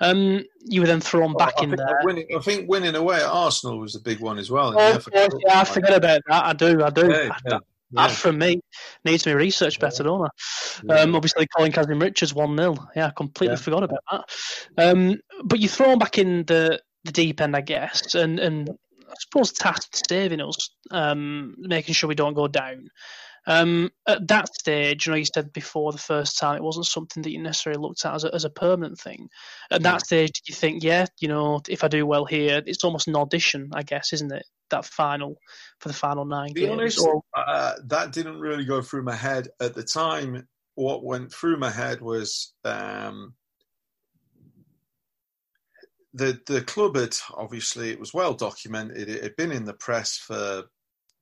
Um, you were then thrown back in there. Winning, I think winning away at Arsenal was a big one as well. Oh, yeah, yeah, I forget about that. I do, I do. Yeah, yeah, that, yeah. that, from me needs to be researched better, don't I? Um, obviously, Colin Kazim Richards 1 0. Yeah, I completely forgot about that. Um, but you throw him back in the, the deep end, I guess, and, and I suppose tasked saving us, um, making sure we don't go down. Um, at that stage, you know, you said before the first time it wasn't something that you necessarily looked at as a, as a permanent thing. At that stage, did you think, yeah, you know, if I do well here, it's almost an audition, I guess, isn't it? That final for the final nine Be games. Honest, or... uh, that didn't really go through my head at the time. What went through my head was um, the the club had obviously it was well documented. It had been in the press for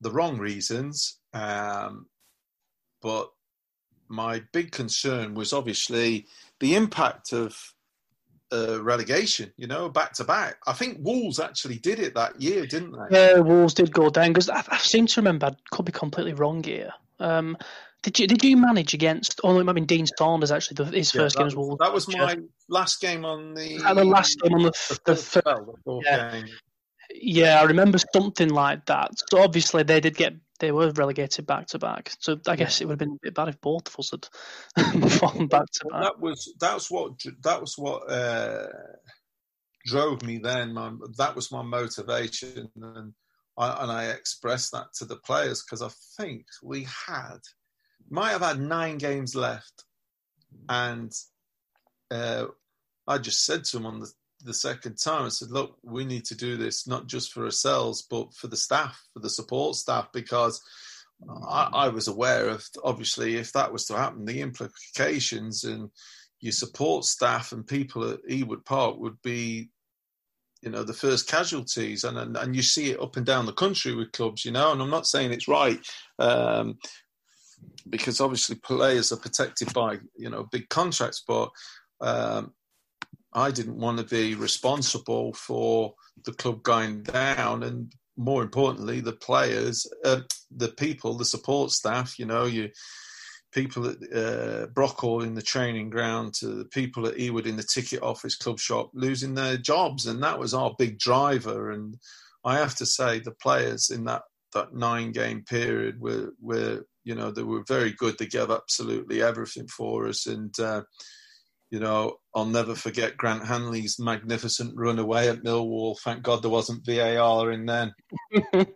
the wrong reasons. Um, but my big concern was obviously the impact of uh, relegation, you know, back to back. I think Wolves actually did it that year, didn't they? Yeah, Wolves did go down because I, I, seem to remember, I could be completely wrong here. Um, did you did you manage against? Oh, I mean, Dean Saunders actually. The, his yeah, first game was Wolves. That was my last game on the. the last game on the the, the, the, the yeah. Game. Yeah, I remember something like that. So obviously they did get they were relegated back to back. So I guess it would have been a bit bad if both of us had fallen back to back. That was that's what that was what uh, drove me then. My, that was my motivation, and I, and I expressed that to the players because I think we had might have had nine games left, and uh, I just said to him on the the second time, I said, "Look, we need to do this not just for ourselves, but for the staff, for the support staff, because." I, I was aware of obviously if that was to happen, the implications and your support staff and people at Ewood Park would be you know the first casualties and, and, and you see it up and down the country with clubs you know and i'm not saying it's right um, because obviously players are protected by you know big contracts but um, i didn't want to be responsible for the club going down and more importantly the players uh, the people the support staff you know you people at uh, Brockhall in the training ground to the people at Ewood in the ticket office club shop losing their jobs, and that was our big driver. And I have to say, the players in that that nine game period were were you know they were very good. They gave absolutely everything for us, and uh, you know I'll never forget Grant Hanley's magnificent run away at Millwall. Thank God there wasn't VAR in then.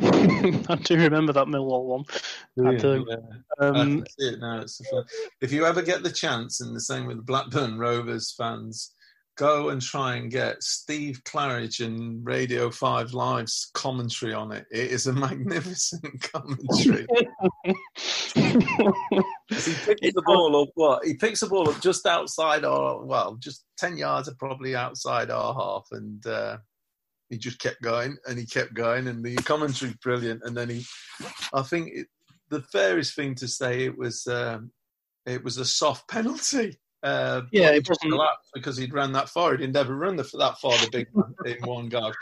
I do remember that Millwall one. I do. Yeah. Um, I it now. It's if you ever get the chance, and the same with Blackburn Rovers fans, go and try and get Steve Claridge and Radio 5 Live's commentary on it. It is a magnificent commentary. he picks the ball up, what? He picks the ball up just outside our, well, just 10 yards are probably outside our half, and uh, he just kept going and he kept going, and the commentary brilliant. And then he, I think it, the fairest thing to say it was um, it was a soft penalty. Uh, yeah, it wasn't because he'd run that far. He didn't ever run the, that far, the big man, in one go.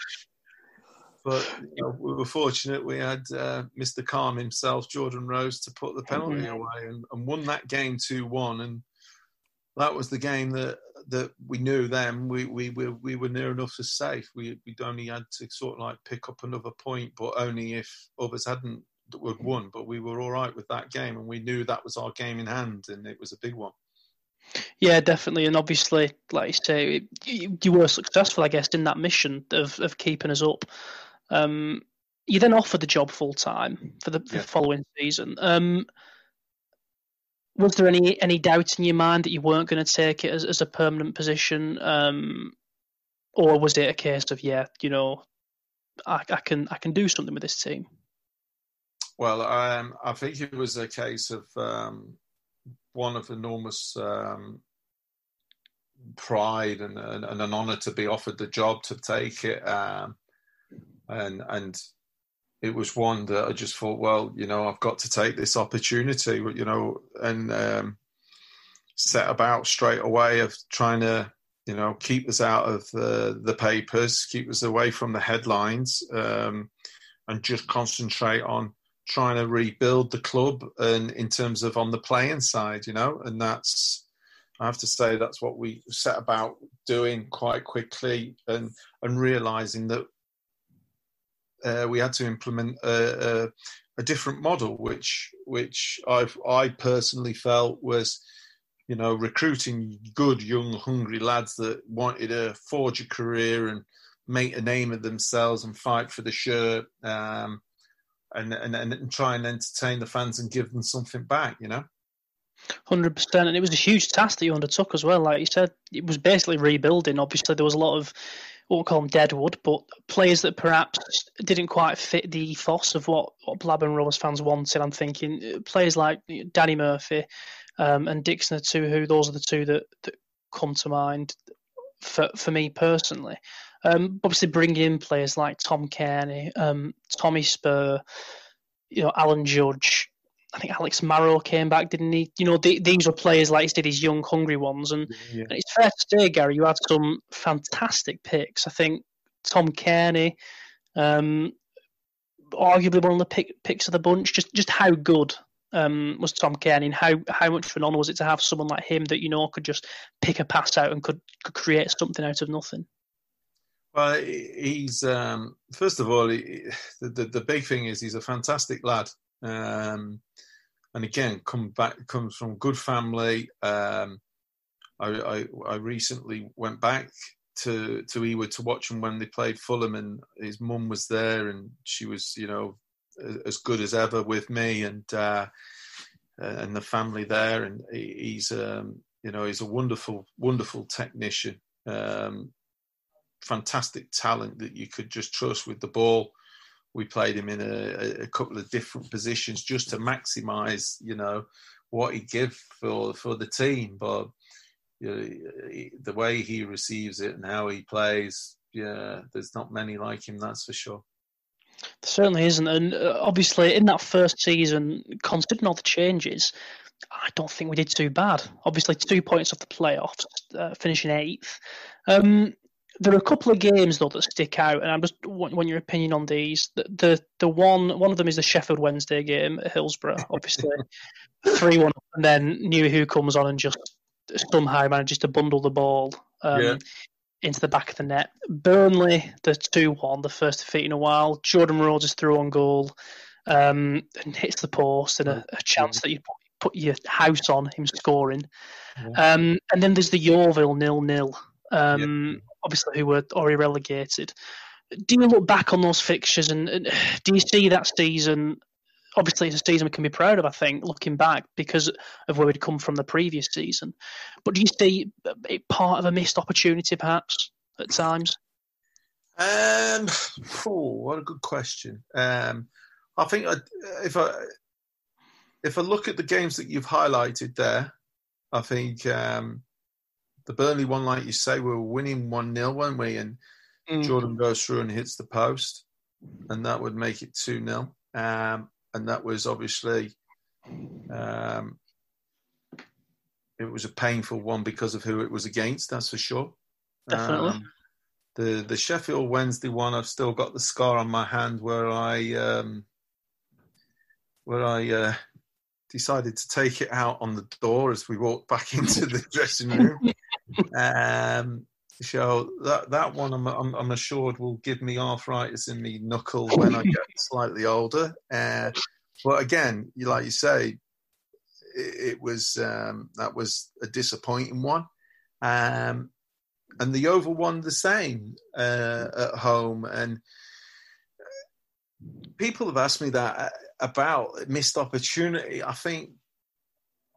But you know, we were fortunate. We had uh, Mr. Calm himself, Jordan Rhodes, to put the penalty mm-hmm. away and, and won that game two one. And that was the game that that we knew then we, we, we, we were near enough to safe. We, we'd only had to sort of like pick up another point, but only if others hadn't would won. But we were all right with that game, and we knew that was our game in hand, and it was a big one. Yeah, definitely, and obviously, like you say, you, you were successful, I guess, in that mission of of keeping us up. Um, you then offered the job full time for the, yeah. the following season. Um, was there any any doubt in your mind that you weren't going to take it as, as a permanent position, um, or was it a case of yeah, you know, I, I can I can do something with this team? Well, um, I think it was a case of um, one of enormous um, pride and, and, and, an honour to be offered the job to take it, um, and and it was one that I just thought, well, you know, I've got to take this opportunity, you know, and um, set about straight away of trying to, you know, keep us out of the, the papers, keep us away from the headlines, um, and just concentrate on trying to rebuild the club and in terms of on the playing side, you know, and that's. I have to say that's what we set about doing quite quickly, and and realizing that uh, we had to implement a, a, a, different model, which which I I personally felt was, you know, recruiting good, young, hungry lads that wanted to forge a career and make a name of themselves and fight for the shirt, um, and, and and try and entertain the fans and give them something back, you know. Hundred percent, and it was a huge task that you undertook as well. Like you said, it was basically rebuilding. Obviously, there was a lot of what we call them deadwood, but players that perhaps didn't quite fit the ethos of what, what Blackburn Rovers fans wanted. I'm thinking uh, players like Danny Murphy um, and Dickson Etuhu those are the two that, that come to mind for for me personally. Um, obviously, bringing in players like Tom Cairney, um, Tommy Spurr, you know, Alan Judge, I think Alex Marrow came back, didn't he? You know, the, these were players like you said, these young, hungry ones, and, yeah. and, it's fair to say, Gary, you had some fantastic picks. I think Tom Cairney, um, arguably one of the pick, picks of the bunch. Just just how good um, was Tom Cairney, and how how much of an honour was it to have someone like him that you know could just pick a pass out and could, could create something out of nothing. Well, he's um, first of all, he, the, the, the big thing is he's a fantastic lad. Um, and again, come back comes from good family. Um, I, I, I recently went back to to Ewood to watch him when they played Fulham, and his mum was there, and she was, you know, as good as ever with me, and uh, and the family there, and he's, um, you know, he's a wonderful, wonderful technician, um, fantastic talent that you could just trust with the ball. We played him in a, a couple of different positions just to maximise, you know, what he give for for the team, but you know, the way he receives it and how he plays, yeah, there's not many like him, that's for sure. There certainly isn't, and uh, obviously in that first season, considering all the changes, I don't think we did too bad. Obviously, two points off the playoffs, uh, finishing eighth. Um, there are a couple of games though that stick out, and I'm just want, want your opinion on these. The, the, the one one of them is the Sheffield Wednesday game at Hillsborough, obviously three one, and then Nuhiu comes on and just somehow manages to bundle the ball um, yeah. into the back of the net. Burnley, the 2 1, the first defeat in a while. Jordan Rhodes is through on goal um, and hits the post, and a, a chance that you put, your house on him scoring. Um, and then there's the Yeovil nil nil, um, obviously, who were already relegated. Do you look back on those fixtures and, and do you see that season obviously it's a season we can be proud of. I think looking back because of where we'd come from the previous season. But do you see it part of a missed opportunity, perhaps at times? Um, oh, what a good question. Um, I think I, if I if I look at the games that you've highlighted there, I think um, the Burnley one, like you say, we were winning one 0 weren't we? And mm. Jordan goes through and hits the post, and that would make it two 0 um, and that was obviously um, it was a painful one because of who it was against. That's for sure. Definitely. Um, the the Sheffield Wednesday one, I've still got the scar on my hand where I um, where I uh, decided to take it out on the door as we walked back into the dressing room. Um, so that that one I'm, I'm, I'm assured will give me arthritis in the knuckle when I get slightly older. Uh, but again, you like you say, it, it was um, that was a disappointing one, um, and the Yeovil one the same uh, at home. And people have asked me that uh, about missed opportunity. I think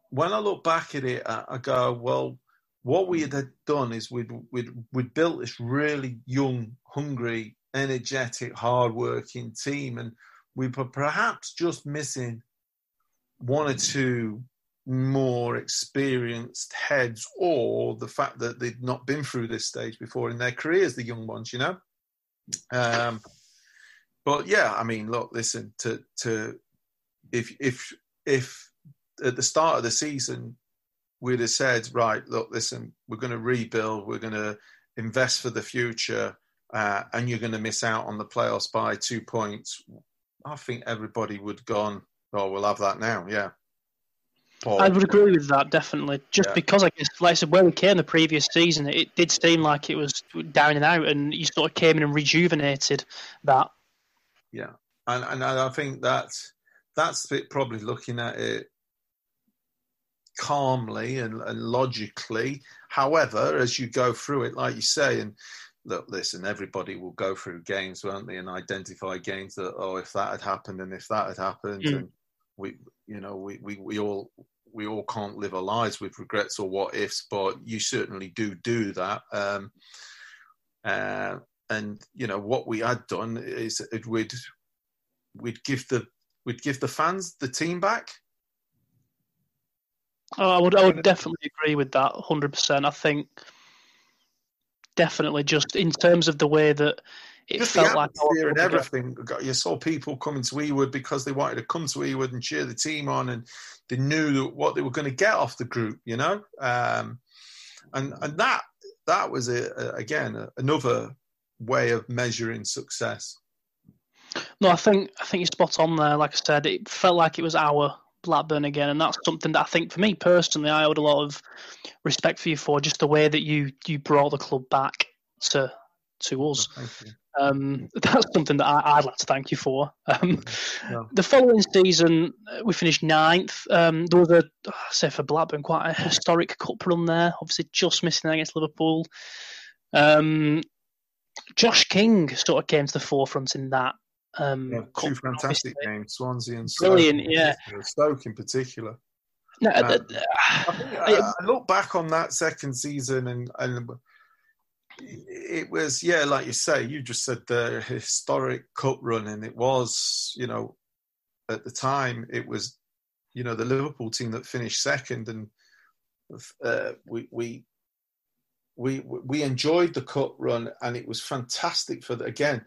when I look back at it, I, I go, well what we had done is we'd, we'd, we'd built this really young, hungry, energetic, hard-working team, and we were perhaps just missing one or two more experienced heads, or the fact that they'd not been through this stage before in their careers, the young ones, you know. Um, but yeah, I mean, look, listen to to if if if at the start of the season we'd have said, right, look, listen, we're going to rebuild, we're going to invest for the future, uh, and you're going to miss out on the playoffs by two points. I think everybody would have gone, oh, we'll have that now, yeah. I would agree with that definitely. Just yeah. because I guess, like I said, where we came the previous season, it did seem like it was down and out, and you sort of came in and rejuvenated that. Yeah, and and I think that that's. Probably looking at it calmly and, and logically. However, as you go through it, like you say, and look, listen, everybody will go through games, won't they, and identify games that, oh, if that had happened and if that had happened, mm. and we, you know, we, we, we all we all can't live our lives with regrets or what ifs, but you certainly do do that. Um, uh, and you know what we had done is it would we'd give the we'd give the fans the team back Oh, I would, I would definitely agree with that, hundred percent. I think definitely just in terms of the way that it just felt like and everything. You saw people coming to Ewood because they wanted to come to Ewood and cheer the team on, and they knew what they were going to get off the group, you know. Um, and and that that was a, a, again a, another way of measuring success. No, I think I think you're spot on there. Like I said, it felt like it was our Blackburn again, and that's something that I think for me personally, I owed a lot of respect for you for just the way that you you brought the club back to to us. Um, that's something that I, would like to thank you for. Um, yeah. The following season, we finished ninth. Um, there was a, I say for Blackburn, quite a historic cup run there. Obviously, just missing against Liverpool. Um, Josh King sort of came to the forefront in that. Um, yeah, two fantastic games, Swansea and Stoke. Brilliant, yeah. Stoke in particular. No, um, I, think, I, I, look back on that second season and, and it was yeah, like you say, you just said the historic cup run, and it was you know at the time it was you know the Liverpool team that finished second, and uh, we we we we enjoyed the cup run, and it was fantastic for the again.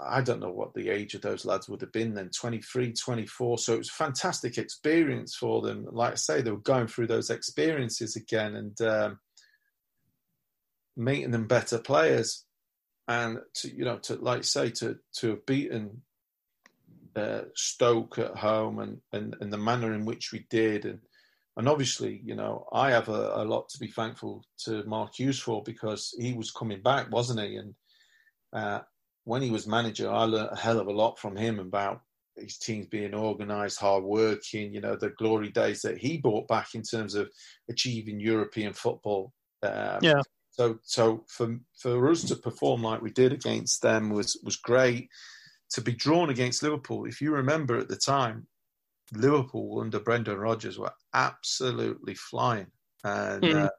I don't know what the age of those lads would have been then 23, 24. So it was a fantastic experience for them. Like I say, they were going through those experiences again and um, making them better players. And to, you know, to like say, to to have beaten uh, Stoke at home and, and, and the manner in which we did. And, and obviously, you know, I have a, a lot to be thankful to Mark Hughes for because he was coming back, wasn't he? And uh, when he was manager, I learned a hell of a lot from him about his teams being organised, hard working, you know, the glory days that he brought back in terms of achieving European football. Um, yeah. So, so for for us to perform like we did against them was was great to be drawn against Liverpool, if you remember at the time, Liverpool under Brendan Rodgers were absolutely flying. And mm. uh,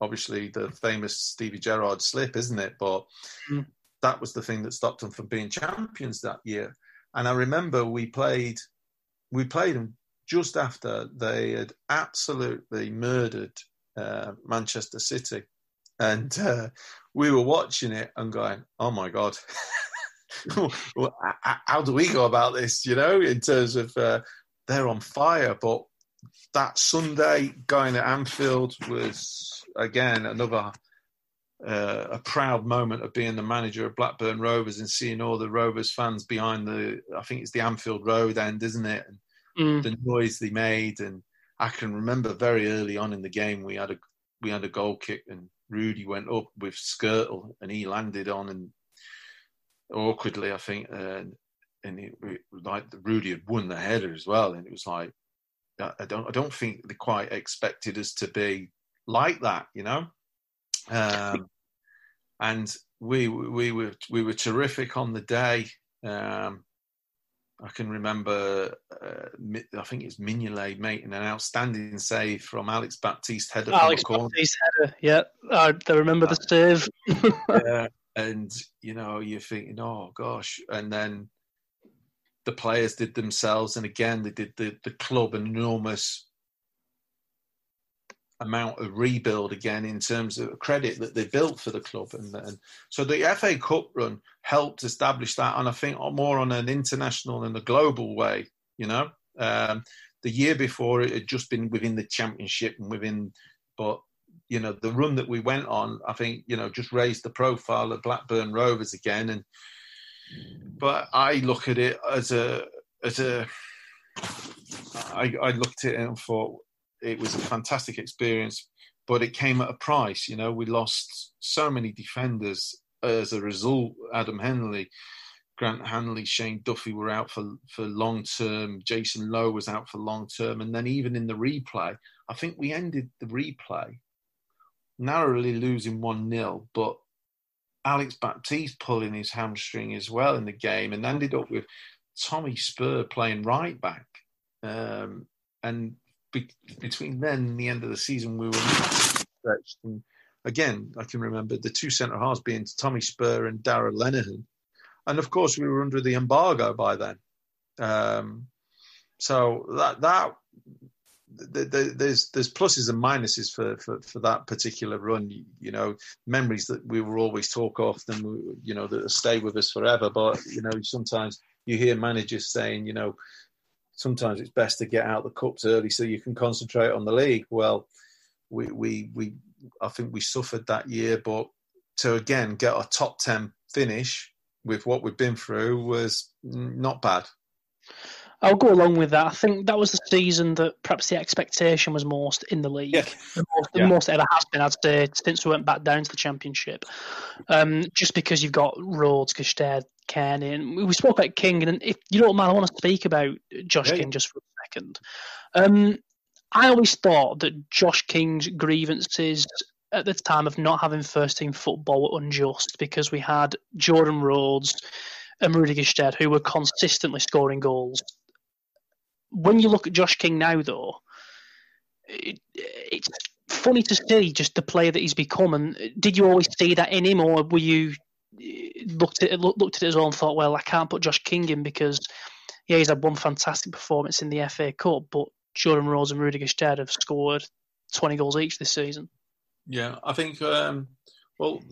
obviously the famous Stevie Gerrard slip, isn't it? But mm. That was the thing that stopped them from being champions that year. And I remember we played, we played them just after they had absolutely murdered uh, Manchester City, and uh, we were watching it and going, "Oh my god." well, how do we go about this? You know, in terms of uh, they're on fire. But that Sunday going to Anfield was again another uh, a proud moment of being the manager of Blackburn Rovers and seeing all the Rovers fans behind the I think it's the Anfield Road end, isn't it? And mm. the noise they made, and I can remember very early on in the game we had a we had a goal kick and Rudy went up with Skrtel and he landed on and awkwardly, I think, and and it, it, like Rudy had won the header as well, and it was like I don't I don't think they quite expected us to be like that, you know. Um, and we we were we were terrific on the day. Um, I can remember, uh, I think it's Mignolet making an outstanding save from Alex Baptiste header. Alex Baptiste header, yeah. I remember the save. yeah, and you know you're thinking, oh gosh, and then the players did themselves, and again they did the the club an enormous amount of rebuild again in terms of credit that they built for the club, and, and so the FA Cup run helped establish that, and I think more on an international and a global way, you know. Um, the year before it had just been within the championship and within, but you know, the run that we went on, I think, you know, just raised the profile of Blackburn Rovers again. And but I look at it as a as a I, I looked at it and thought it was a fantastic experience, but it came at a price. You know, we lost so many defenders as a result. Adam Henley, Grant Hanley, Shane Duffy were out for for long term. Jason Lowe was out for long term, and then even in the replay, I think we ended the replay narrowly losing 1 0, but Alex Baptiste pulling his hamstring as well in the game and ended up with Tommy Spurr playing right back. Um, and be- between then and the end of the season, we were stretched. And again, I can remember the two centre halves being Tommy Spurr and Darragh Lenihan. And of course, we were under the embargo by then. Um, so that that there's there's pluses and minuses for, for, for that particular run. You, you, know, memories that we will always talk of them, you know, that stay with us forever. But you know, sometimes you hear managers saying, you know, sometimes it's best to get out the cups early so you can concentrate on the league. Well, we we we I think we suffered that year, but to again get a top ten finish with what we've been through was not bad. I'll go along with that. I think that was the season that perhaps the expectation was most in the league. Yeah. The, most, yeah. the most ever has been, I'd say, since we went back down to the championship. Um, just because you've got Rhodes, Gestede, Cairney, and we spoke about King, and if you don't mind, I want to speak about Josh yeah. King just for a second. Um, I always thought that Josh King's grievances at the time of not having first team football were unjust because we had Jordan Rhodes and Rudy Gestede who were consistently scoring goals. When you look at Josh King now, though, it, it's funny to see just the player that he's become. And did you always see that in him, or were you looked at it, looked at it as well and thought, well, I can't put Josh King in because yeah, he's had one fantastic performance in the FA Cup, but Jordan Rhodes and Rudy Gestede have scored 20 goals each this season. Yeah, I think, um, well,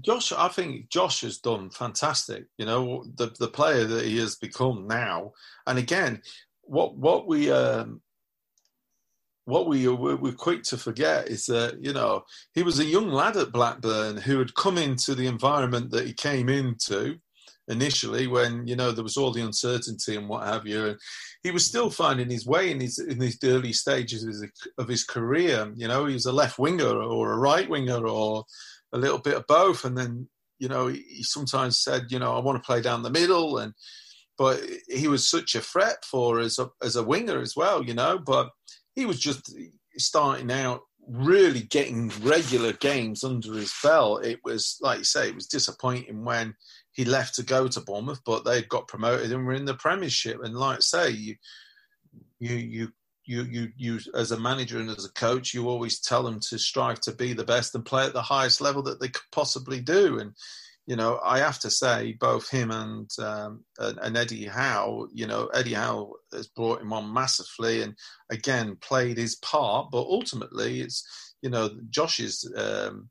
Josh, I think Josh has done fantastic. You know, the the player that he has become now, and again, what what we um, what we we're quick to forget is that you know he was a young lad at Blackburn who had come into the environment that he came into initially when you know there was all the uncertainty and what have you and he was still finding his way in his in these early stages of his, of his career you know he was a left winger or a right winger or a little bit of both and then you know he, he sometimes said you know I want to play down the middle and but he was such a threat for as a uh, as a winger as well you know but he was just starting out really getting regular games under his belt. It was, like you say, it was disappointing when he left to go to Bournemouth, but they got promoted and were in the Premiership. And like I say, you, you, you, you, you, you, as a manager and as a coach, you always tell them to strive to be the best and play at the highest level that they could possibly do. And you know, I have to say, both him and um, and Eddie Howe, you know, Eddie Howe has brought him on massively, and again played his part. But ultimately, it's you know, Josh's um,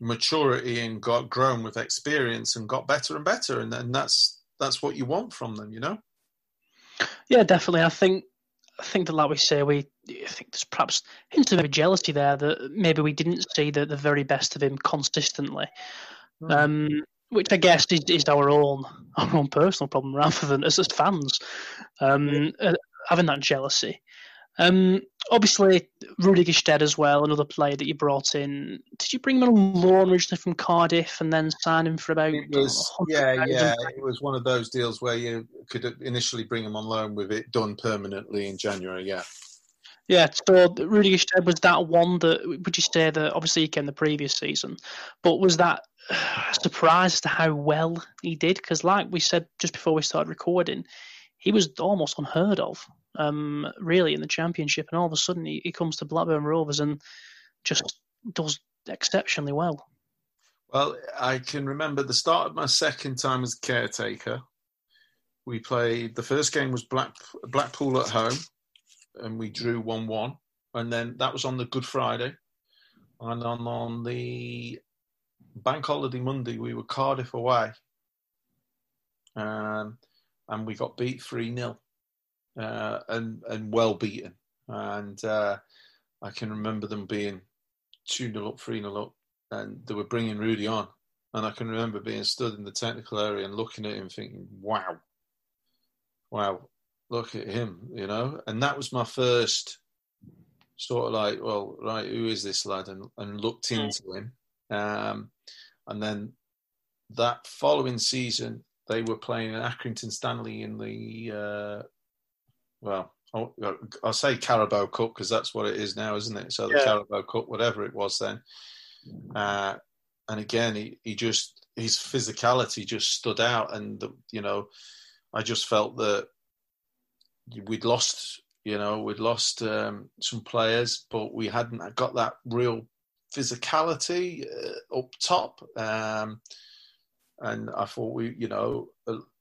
maturity and got grown with experience and got better and better, and, and that's that's what you want from them, you know. Yeah, definitely. I think I think that, like we say, we I think there's perhaps hints of jealousy there that maybe we didn't see the, the very best of him consistently. Mm. Um, which I guess is, is our own our own personal problem rather than as, as fans um, uh, having that jealousy. Um, obviously, Rudy Gestede as well, another player that you brought in. Did you bring him on loan originally from Cardiff and then sign him for about? It was, yeah, yeah. It was one of those deals where you could initially bring him on loan with it done permanently in January. Yeah. Yeah, so Rudy Gestede was that one that would you say that obviously he came the previous season, but was that surprised to how well he did because, like we said just before we started recording, he was almost unheard of, um, really, in the championship. And all of a sudden, he, he comes to Blackburn Rovers and just does exceptionally well. Well, I can remember the start of my second time as caretaker. We played the first game was Black, Blackpool at home, and we drew one-one, and then that was on the Good Friday, and on on the bank holiday Monday, we were Cardiff away, um, and we got beat three 0 uh, and and well beaten. And uh, I can remember them being two 0 up, three 0 up, and they were bringing Rudy on. And I can remember being stood in the technical area and looking at him, thinking, "Wow, wow, look at him," you know. And that was my first sort of like, well, right, who is this lad? And, and looked into him. Um, and then that following season, they were playing in Accrington Stanley in the, uh, well, I'll, I'll, say Carabao Cup because that's what it is now, isn't it? So the yeah. Carabao Cup, whatever it was then. Uh, and again, he, he just, his physicality just stood out. And, the, you know, I just felt that we'd lost, you know, we'd lost um, some players, but we hadn't got that real physicality uh, up top. Um, and I thought we, you know,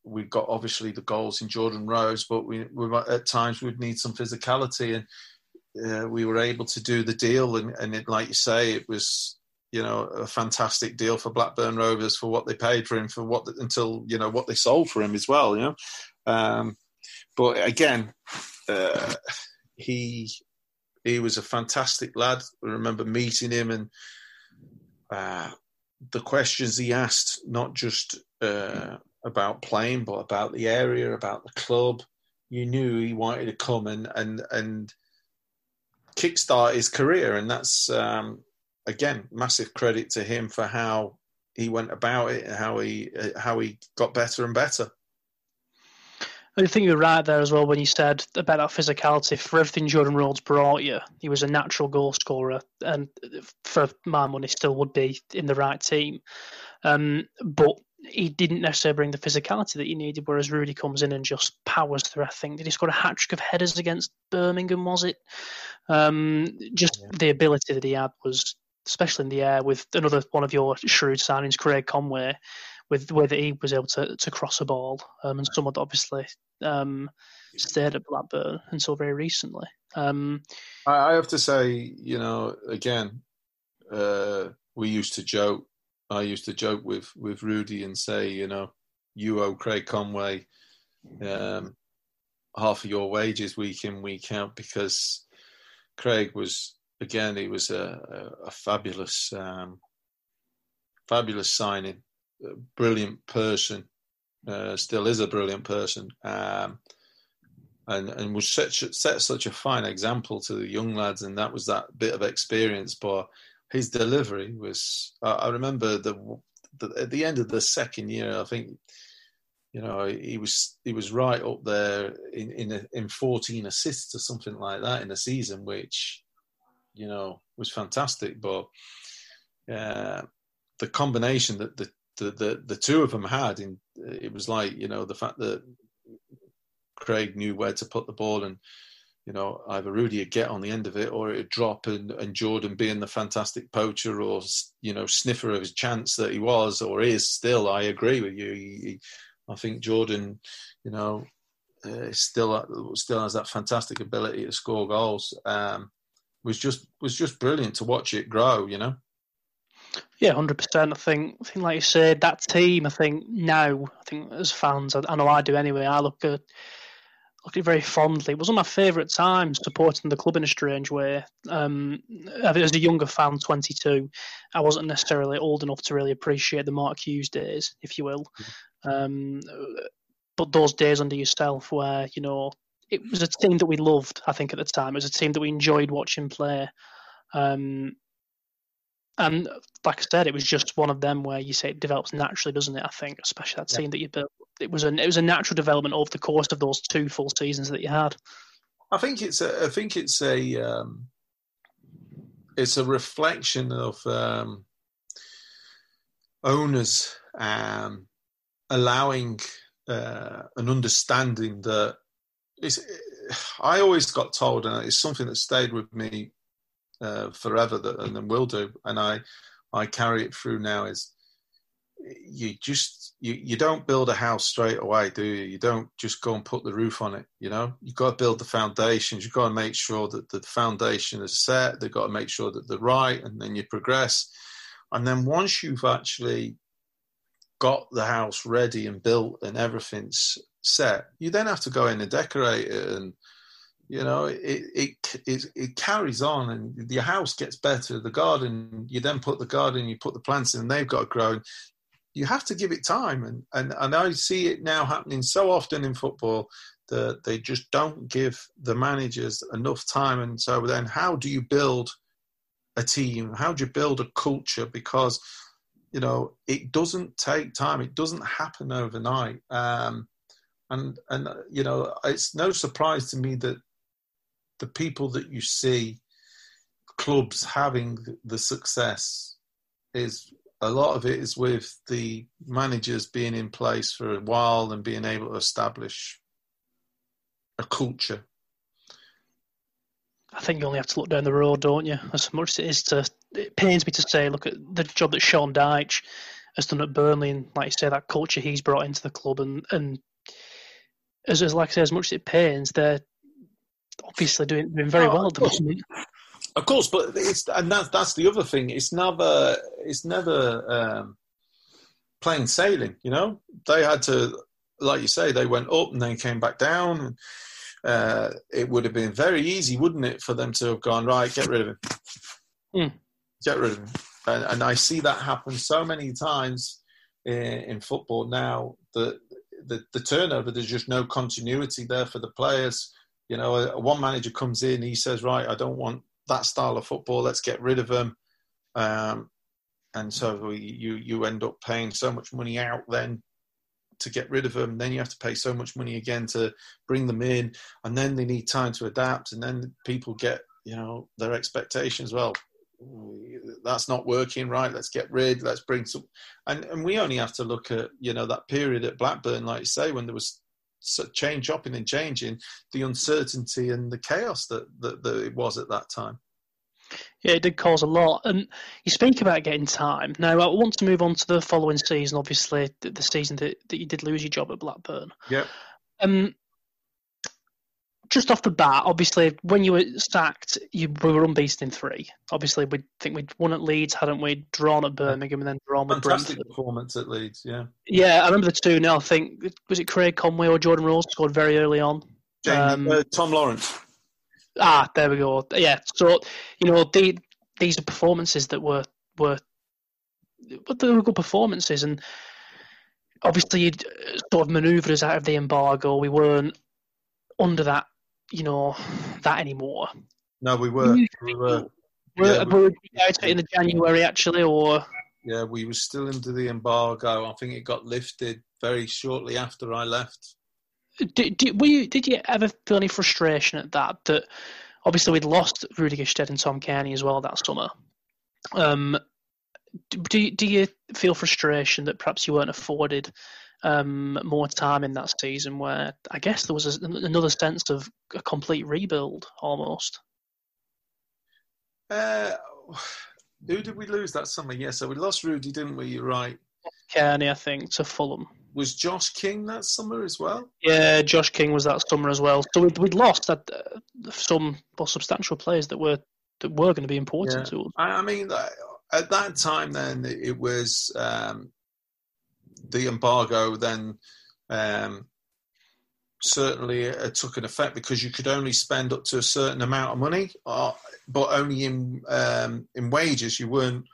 uh, we got obviously the goals in Jordan Rhodes, but we, we at times we'd need some physicality, and uh, we were able to do the deal. And, and it, like you say, it was you know a fantastic deal for Blackburn Rovers for what they paid for him for what until you know what they sold for him as well. You know, um, but again, uh, he he was a fantastic lad. I remember meeting him and uh, the questions he asked, not just uh, about playing, but about the area, about the club. You knew he wanted to come and and and kickstart his career, and that's um, again massive credit to him for how he went about it and how he how he got better and better. I think you're right there as well when you said about that physicality. For everything Jordan Rhodes brought you, he was a natural goal scorer, and for my money, still would be in the right team. Um, but he didn't necessarily bring the physicality that you needed. Whereas Rudy comes in and just powers through. I think did he score a hat trick of headers against Birmingham? Was it? Um, just yeah. the ability that he had was, especially in the air, with another one of your shrewd signings, Craig Conway with the way that he was able to, to cross a ball, um, and someone that obviously um, stayed at Blackburn until very recently. Um, I, have to say, you know, again, uh, we used to joke. I used to joke with with Rudy and say, you know, you owe Craig Conway um, half of your wages week in week out because Craig was again he was a, a, a fabulous um, fabulous signing brilliant person, uh, still is a brilliant person, um, and and was such set such a fine example to the young lads, and that was that bit of experience. But his delivery was, I, I remember the, the, at the end of the second year, I think. You know, he was he was right up there in in, a, in 14 assists or something like that in a season, which you know was fantastic. But uh, the combination that the the, the, the two of them had. In it was like you know the fact that Craig knew where to put the ball and you know either Rudy would get on the end of it or it'd drop and, and Jordan being the fantastic poacher or you know sniffer of his chance that he was or is still. I agree with you. He, he, I think Jordan, you know, uh, still still has that fantastic ability to score goals. Um, was just was just brilliant to watch it grow. You know. Yeah, hundred percent. I think, I think, like you said, that team. I think now, I think as fans, I, I know I do anyway. I look at look at it very fondly. It was one of my favourite times supporting the club in a strange way. Um, as a younger fan, 22, I wasn't necessarily old enough to really appreciate the Mark Hughes days, if you will. Um, but those days under yourself, where you know it was a team that we loved. I think at the time, it was a team that we enjoyed watching play. Um, and like I said, it was just one of them where you say it develops naturally, doesn't it? I think, especially that yeah. team that you built. It was a it was a natural development over the course of those two full seasons that you had. I think it's a, I think it's a um, it's a reflection of um, owners um, allowing uh, an understanding that it's. I always got told, and it's something that stayed with me uh, forever that, and will do. And I, I carry it through now is you just you, you don't build a house straight away, do you? You don't just go and put the roof on it. You know, you've got to build the foundations. You've got to make sure that the foundation is set. They've got to make sure that they're right, and then you progress. And then once you've actually got the house ready and built and everything's set, you then have to go in and decorate it and you know it, it it it carries on and your house gets better the garden you then put the garden you put the plants in and they've got to grow you have to give it time. And and, and i see it now happening so often in football that they just don't give the managers enough time. And so then how do you build a team? How do you build a culture? Because you know it doesn't take time. It doesn't happen overnight. Um, and and you know it's no surprise to me that the people that you see clubs having the success is a lot of it is with the managers being in place for a while and being able to establish a culture. I think you only have to look down the road, don't you? As much as it is to, it pains me to say, look at the job that Sean Dyche has done at Burnley, and like you say, that culture he's brought into the club, and and as, as like I say, as much as it pains, they're obviously doing, doing very oh, well at the moment. Of course, but it's and that's that's the other thing. It's never it's never um, plain sailing. You know, they had to, like you say, they went up and then came back down. And, uh, it would have been very easy, wouldn't it, for them to have gone right, get rid of him, mm. get rid of him. And, and, I see that happen so many times in, in football now that the, the turnover, there's just no continuity there for the players. You know, one manager comes in, he says, "Right, I don't want that style of football. Let's get rid of them." Um, and so you you end up paying so much money out then to get rid of them. Then you have to pay so much money again to bring them in, and then they need time to adapt, and then people get you know their expectations. Well, that's not working right. Let's get rid. Let's bring some, and and we only have to look at you know that period at Blackburn, like you say, when there was change chopping and changing, the uncertainty and the chaos that, that, that it was at that time. Yeah, it did cause a lot. And you speak about getting time. Now, I want to move on to the following season, obviously, the, the season that, that you did lose your job at Blackburn. Yeah. Um, just off the bat, obviously, when you were sacked, you we were unbeaten in three. Obviously, we think we'd won at Leeds, hadn't we? Drawn at Birmingham, and then drawn with Fantastic Brentford. performance at Leeds, yeah. Yeah, I remember the two. Now I think was it Craig Conway or Jordan Rhodes scored very early on. Jamie, um, uh, Tom Lawrence. Ah, there we go. Yeah, so you know the, these are performances that were were, but they were good performances, and obviously you'd uh, sort of manoeuvred us out of the embargo. We weren't under that you know that anymore. No, we were. We were. Were, yeah, were we out in the January actually, or? Yeah, we were still under the embargo. I think it got lifted very shortly after I left. Did, did, you, did you ever feel any frustration at that? That obviously we'd lost Rudy Gestede and Tom Cairney as well that summer. Um, do do you feel frustration that perhaps you weren't afforded um, more time in that season where I guess there was a, another sense of a complete rebuild almost. Uh, who did we lose that summer? Yeah, so we lost Rudy, didn't we? You're right. Cairney, I think, to Fulham. Was Josh King that summer as well? Yeah, Josh King was that summer as well. So we'd, we'd lost uh, some more substantial players that were that were going to be important yeah. to us. I, I mean, at that time, then it was um, the embargo then um, certainly uh, took an effect because you could only spend up to a certain amount of money, uh, but only in um, in wages. You weren't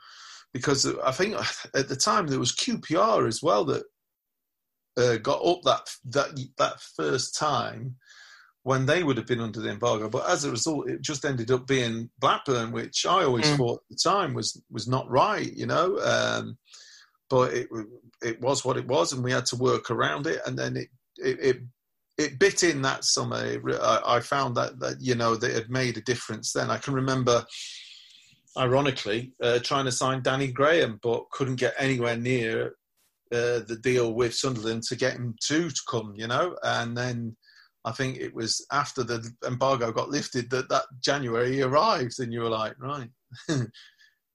because I think at the time there was QPR as well that uh, got up that that that first time when they would have been under the embargo. But as a result, it just ended up being Blackburn, which I always mm. thought at the time was was not right. You know. Um, but it it was what it was, and we had to work around it. And then it it it, it bit in that summer. I, I found that that you know that it had made a difference. Then I can remember, ironically, uh, trying to sign Danny Graham, but couldn't get anywhere near uh, the deal with Sunderland to get him to, to come. You know, and then. I think it was after the embargo got lifted that that January arrived, and you were like, right,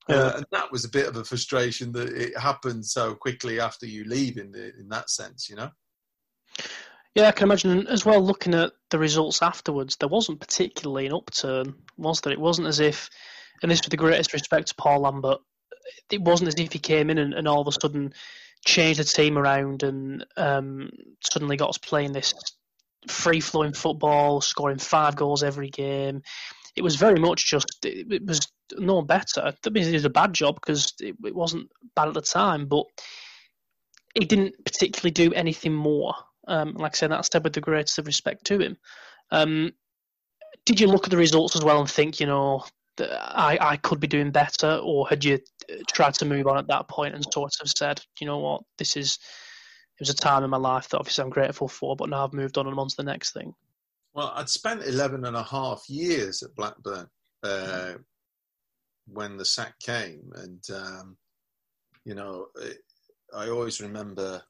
Uh, and that was a bit of a frustration that it happened so quickly after you leave in the in that sense, you know. Yeah, I can imagine as well. Looking at the results afterwards, there wasn't particularly an upturn, was there? It wasn't as if, and this with the greatest respect to Paul Lambert, it wasn't as if he came in and, and all of a sudden changed the team around and um, suddenly got us playing this free flowing football, scoring five goals every game. It was very much just it, it was no better. That means he did a bad job because it, it wasn't bad at the time, but he didn't particularly do anything more. Um, like I said, that's said with the greatest of respect to him. Um, did you look at the results as well and think, you know, I, I could be doing better, or had you uh, tried to move on at that point and sort of said, you know what, this is it was a time in my life that obviously I'm grateful for, but now I've moved on and on to the next thing. Well, I'd spent 11 and a half years at Blackburn uh, when the sack came, and um, you know, it, I always remember.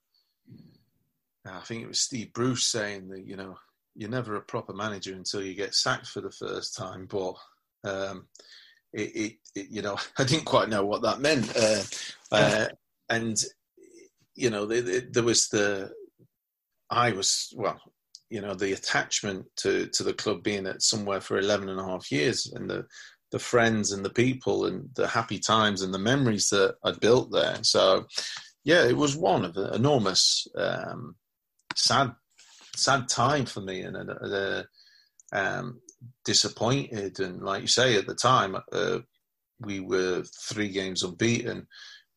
I think it was Steve Bruce saying that you know you're never a proper manager until you get sacked for the first time, but um, it, it, it, you know I didn't quite know what that meant, uh, uh, and you know there was the I was well you know the attachment to to the club being at somewhere for 11 and a half years and the the friends and the people and the happy times and the memories that I'd built there. So, yeah, it was one of an enormous, um, sad, sad time for me and uh, um, disappointed. And like you say, at the time, uh, we were three games unbeaten.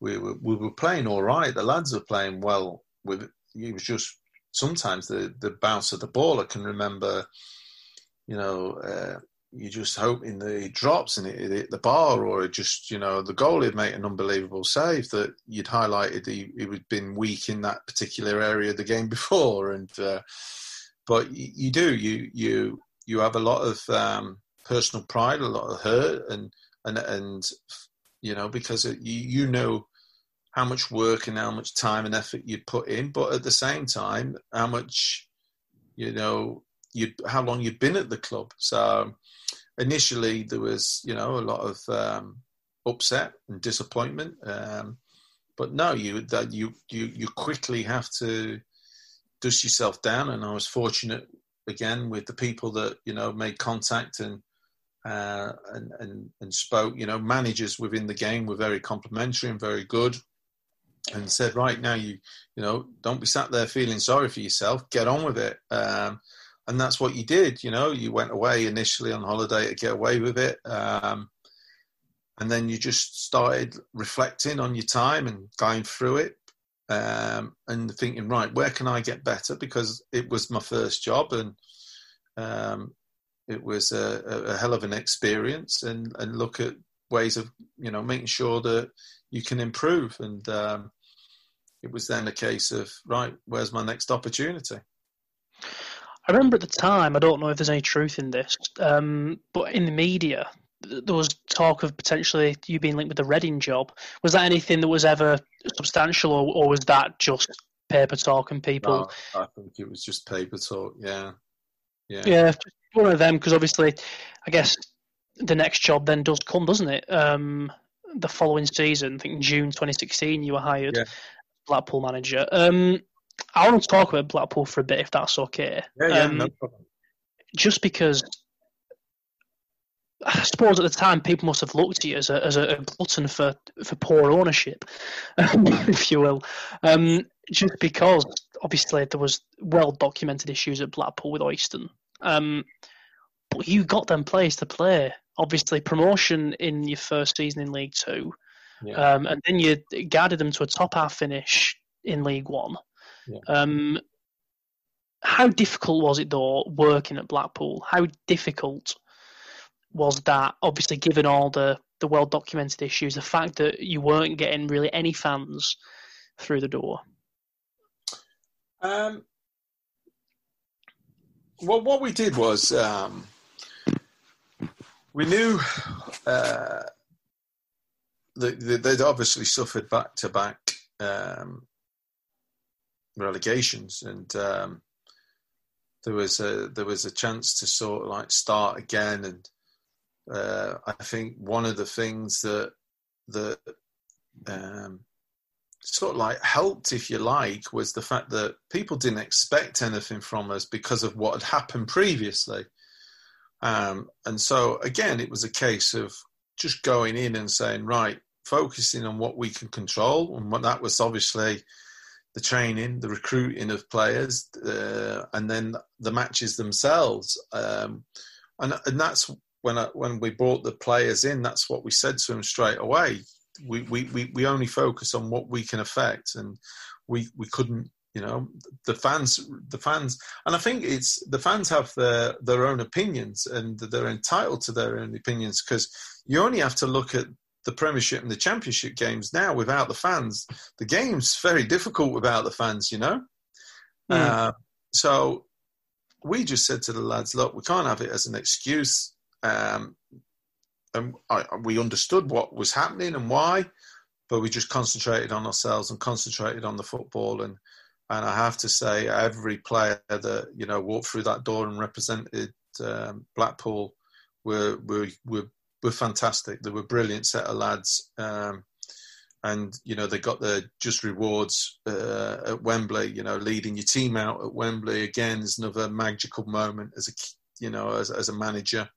We were we were playing all right. The lads were playing well. With it was just sometimes the the bounce of the ball. I can remember, you know. Uh, you just hoping that it drops and it, it hit the bar, or it just you know the goalie had made an unbelievable save that you'd highlighted he he had been weak in that particular area of the game before, and uh, but you, you, do you you you have a lot of um, personal pride, a lot of hurt, and and and you know because you you know how much work and how much time and effort you'd put in, but at the same time how much you know you how long you'd been at the club. So initially there was you know a lot of um, upset and disappointment, um, but no, you that you you you quickly have to dust yourself down. And I was fortunate again with the people that you know made contact and uh, and, and and spoke. You know, managers within the game were very complimentary and very good, and said, right now you you know don't be sat there feeling sorry for yourself. Get on with it. Um, and that's what you did. You know, you went away initially on holiday to get away with it, um, and then you just started reflecting on your time and going through it, um, and thinking, right, where can I get better? Because it was my first job, and um, it was a, a, hell of an experience, and and look at ways of you know making sure that you can improve, and um, it was then a case of right, where's my next opportunity? I remember at the time, I don't know if there's any truth in this, um, but in the media, there was talk of potentially you being linked with the Reading job. Was that anything that was ever substantial, or, or was that just paper talk and people? No, I think it was just paper talk. Yeah, yeah, yeah. One of them, because obviously, I guess the next job then does come, doesn't it? Um, the following season, I think June 2016, you were hired yeah. Blackpool manager. Um, I want to talk about Blackpool for a bit, if that's okay. Yeah, yeah, um, no problem. Just because I suppose at the time people must have looked at you as a as a, glutton for for poor ownership, if you will. Um, just because obviously there was well documented issues at Blackpool with Oyston. Um, but you got them players to play. Obviously, promotion in your first season in League Two, yeah. um, and then you guided them to a top half finish in League One. Yeah. Um, how difficult was it though working at Blackpool? How difficult was that? Obviously, given all the the well documented issues, the fact that you weren't getting really any fans through the door. Um, well, what we did was um, we knew uh, that they'd obviously suffered back to back um, relegations, and um, there was a there was a chance to sort of like start again. And uh, I think one of the things that that um, sort of like helped, if you like, was the fact that people didn't expect anything from us because of what had happened previously. Um, and so again, it was a case of just going in and saying, right, focusing on what we can control, and what that was obviously the training, the recruiting of players, uh, and then the matches themselves. Um, and and that's when I, when we brought the players in. That's what we said to them straight away. We, we, we, we only focus on what we can affect, and we we couldn't. You know, the fans, the fans, and I think it's the fans have their their own opinions, and they're entitled to their own opinions because you only have to look at the Premiership and the Championship games now without the fans. The game's very difficult without the fans, you know. Mm. Uh, so we just said to the lads, look, we can't have it as an excuse. Um, and I, we understood what was happening and why, but we just concentrated on ourselves and concentrated on the football. And and I have to say, every player that you know walked through that door and represented um, Blackpool were were were were fantastic. They were brilliant set of lads. Um, and you know they got their just rewards uh, at Wembley. You know, leading your team out at Wembley again is another magical moment as a you know as, as a manager.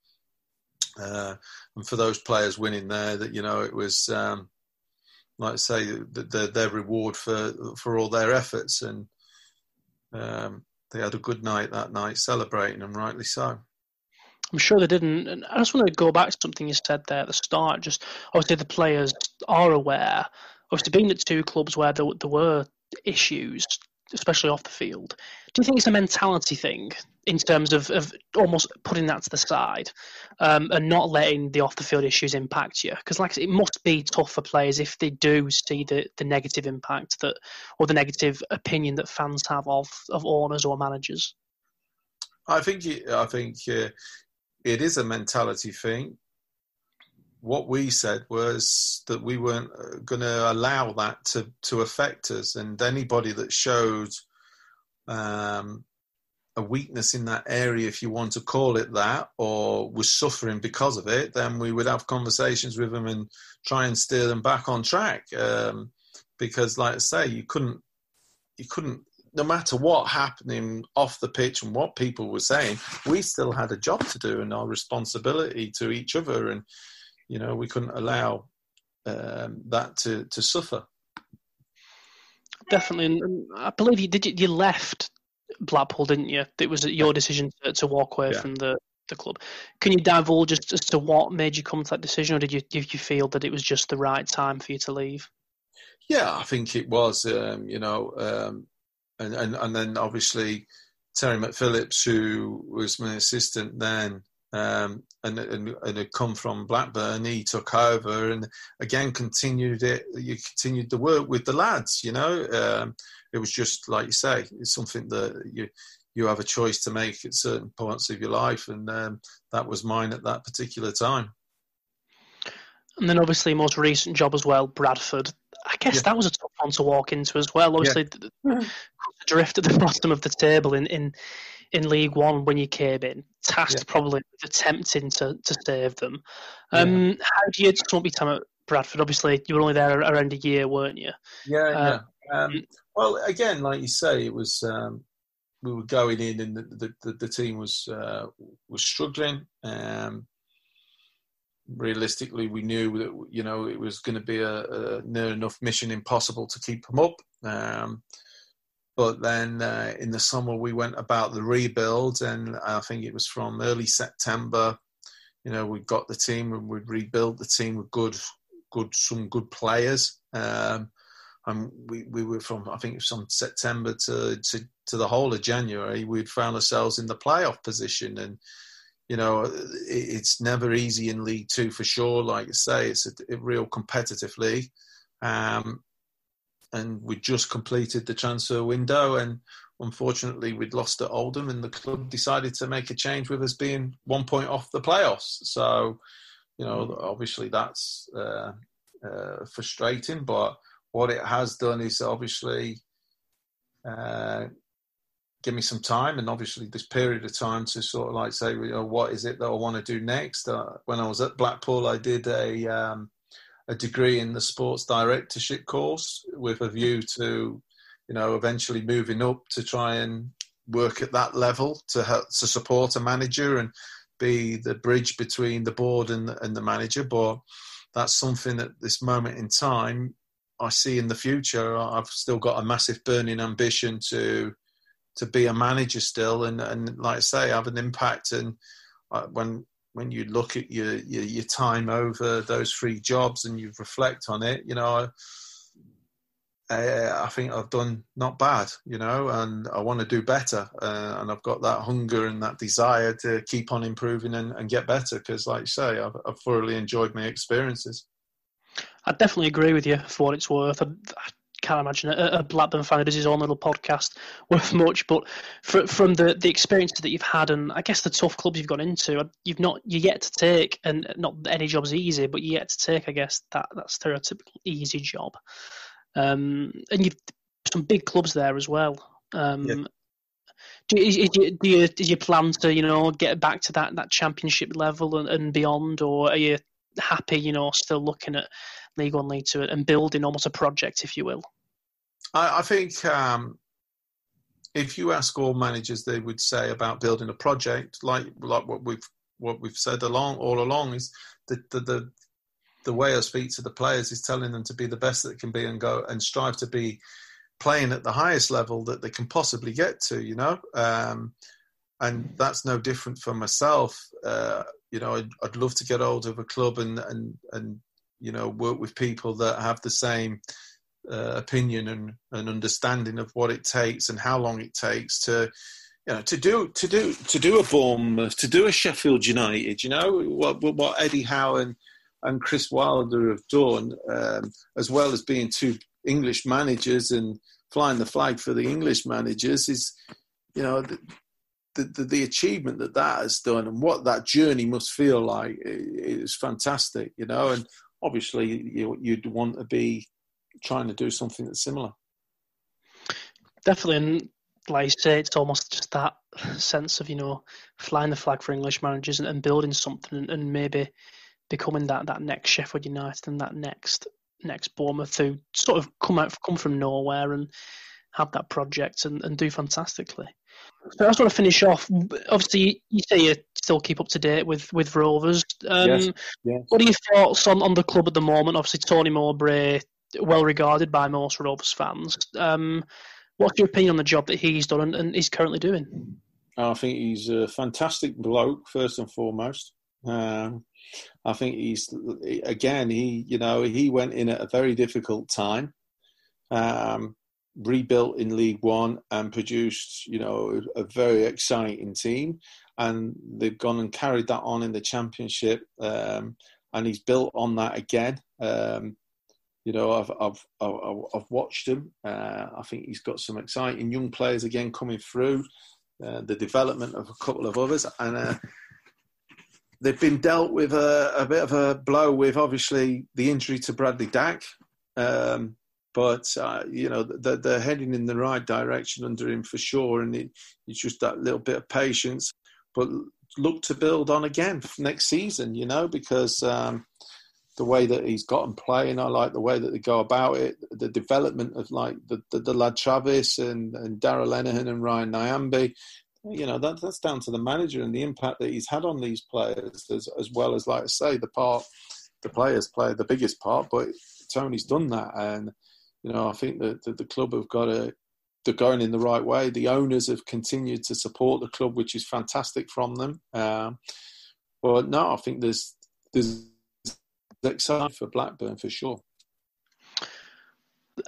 Uh, and for those players winning there, that you know it was um, like I say their, their reward for for all their efforts, and um, they had a good night that night, celebrating, and rightly so. I'm sure they didn't. And I just want to go back to something you said there at the start. Just obviously the players are aware. Obviously, being at two clubs where there, there were issues, especially off the field. Do you think it's a mentality thing in terms of, of almost putting that to the side um, and not letting the off the field issues impact you? Because like it must be tough for players if they do see the, the negative impact that or the negative opinion that fans have of of owners or managers. I think I think uh, it is a mentality thing what we said was that we weren't uh, going to allow that to, to affect us. And anybody that showed um, a weakness in that area, if you want to call it that, or was suffering because of it, then we would have conversations with them and try and steer them back on track. Um, because, like I say, you couldn't, you couldn't. No matter what happening off the pitch and what people were saying, we still had a job to do and our responsibility to each other. And you know, we couldn't allow um, that to, to suffer. Definitely, and I believe you did. You left Blackpool, didn't you? It was your decision to, to walk away yeah. from the, the club. Can you divulge just as to what made you come to that decision, or did you did you feel that it was just the right time for you to leave? Yeah, I think it was. Um, you know, um, and, and and then obviously Terry McPhillips, who was my assistant then, um, and, and, and had come from Blackburn. He took over and again continued it. You continued the work with the lads. You know, um, it was just like you say, it's something that you you have a choice to make at certain points of your life, and um, that was mine at that particular time. And then obviously, most recent job as well, Bradford. I guess yeah. that was a tough one to walk into as well. Obviously, yeah. the, drift at the bottom of the table in, in in League One when you came in, tasked yeah. probably with attempting to, to save them. Um. How do you sum up your time at Bradford? Obviously, you were only there around a year, weren't you? Yeah, uh, yeah. Um, well, again, like you say, it was um, we were going in, and the the, the team was uh, was struggling. Um, realistically, we knew that you know it was going to be a, a, near enough mission impossible to keep them up. Um, but then uh, in the summer, we went about the rebuild, and I think it was from early September. You know, we got the team and we rebuilt the team with good, good, some good players. Um, and we, we were from I think from September to, to to the whole of January, we'd found ourselves in the playoff position, and you know it's never easy in League Two for sure. Like I say, it's a, a real competitive league. Um, and we just completed the transfer window and unfortunately we'd lost at Oldham and the club decided to make a change with us being one point off the playoffs so you know mm. obviously that's uh, uh, frustrating but what it has done is obviously uh, give me some time and obviously this period of time to sort of like say you know what is it that I want to do next uh, when I was at Blackpool I did a um, a degree in the sports directorship course with a view to, you know, eventually moving up to try and work at that level to help to support a manager and be the bridge between the board and the, and the manager. But that's something at this moment in time I see in the future. I've still got a massive burning ambition to to be a manager still, and and like I say, have an impact. And uh, when when you look at your, your, your time over those three jobs and you reflect on it, you know, I, I think I've done not bad, you know, and I want to do better, uh, and I've got that hunger and that desire to keep on improving and, and get better. Because, like you say, I've, I've thoroughly enjoyed my experiences. I definitely agree with you for what it's worth. I, I can't imagine a, a, Blackburn fan who does his own little podcast worth much. But for, from the the experience that you've had, and I guess the tough clubs you've gone into, you've not you yet to take, and not any job's easy, but you yet to take, I guess that that stereotypical easy job. Um, and you've some big clubs there as well. Um, yeah. Do, is, is, do you is your plan to you know get back to that, that championship level and, and beyond, or are you happy you know still looking at League One, League Two, and building almost a project, if you will? I, I think um, if you ask all managers, they would say about building a project, like like what we've what we've said along all along is the the, the the way I speak to the players is telling them to be the best that can be and go and strive to be playing at the highest level that they can possibly get to, you know. Um, and that's no different for myself. Uh, you know, I'd, I'd, love to get hold of a club and, and, and you know work with people that have the same uh, opinion and, and understanding of what it takes and how long it takes to you know, to do to do to do a Bournemouth, to do a Sheffield United, you know what what Eddie Howe and, and Chris Wilder have done, um, as well as being two English managers and flying the flag for the English managers, is you know the, the, the achievement that that has done and what that journey must feel like is fantastic, you know. And obviously, you, you'd want to be trying to do something that's similar. Definitely, and like you say, it's almost just that sense of you know flying the flag for English managers and, and building something, and, and, maybe becoming that that next Sheffield United and that next next Bournemouth who sort of come out come from nowhere and have that project and, and do fantastically. So I just want to finish off. Obviously, you say you still keep up to date with with Rovers. Um, yes, yes. What are your thoughts on, on the club at the moment? Obviously, Tony Mowbray, well regarded by most Rovers fans. Um, what's your opinion on the job that he's done and, and is currently doing? I think he's a fantastic bloke, first and foremost. Um, I think he's again he you know he went in at a very difficult time. Um, rebuilt in League One and produced, you know, a very exciting team. And they've gone and carried that on in the Championship. Um, and he's built on that again. Um, you know, I've I've I've, I've watched him. Uh, I think he's got some exciting young players again coming through. Uh, the development of a couple of others, and uh, they've been dealt with a, a, bit of a blow with obviously the injury to Bradley Dack. Um, but uh, you know they're, they're, heading in the right direction under him for sure, and it, it's just that little bit of patience. But look to build on again next season, you know, because um, the way that he's gotten playing, I like the way that they go about it, the development of like the, the, the lad Travis and, and Darragh Lenihan and Ryan Nyambe. You know, that, that's down to the manager and the impact that he's had on these players, as, as well as, like I say, the part the players play the biggest part, but Tony's done that. And you know, I think that the, the club have got to they're going in the right way. The owners have continued to support the club, which is fantastic from them. Um, but no, I think there's there's exciting for Blackburn for sure.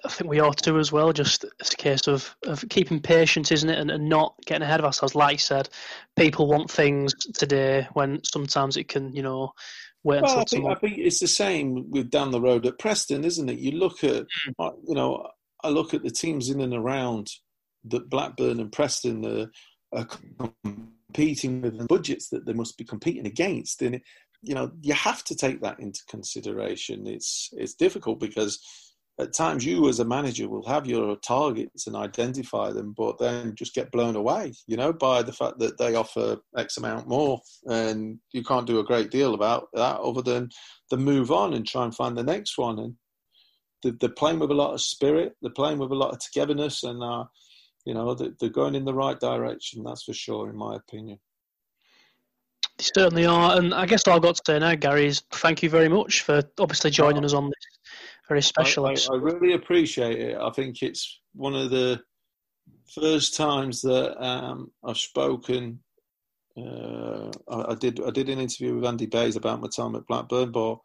I think we ought to as well. Just it's a case of, of keeping patience, isn't it, and, and not getting ahead of ourselves. Like you said, people want things today when sometimes it can, you know, wait well, I think, I think it's the same with down the road at Preston, isn't it? You look at, mm. you know, I look at the teams in and around that Blackburn and Preston are, are competing with the budgets that they must be competing against, and you know you have to take that into consideration. It's it's difficult because at times you as a manager will have your targets and identify them, but then just get blown away, you know, by the fact that they offer X amount more, and you can't do a great deal about that other than the move on and try and find the next one. And they're playing with a lot of spirit, they're playing with a lot of togetherness, and uh, you know they're going in the right direction. That's for sure, in my opinion. They certainly are, and I guess all I've got to say now, Gary, is thank you very much for obviously joining us on this very special. I, I, I, really appreciate it. I think it's one of the first times that um, I've spoken. Uh, I, I, did I did an interview with Andy Bays about my time at Blackburn, but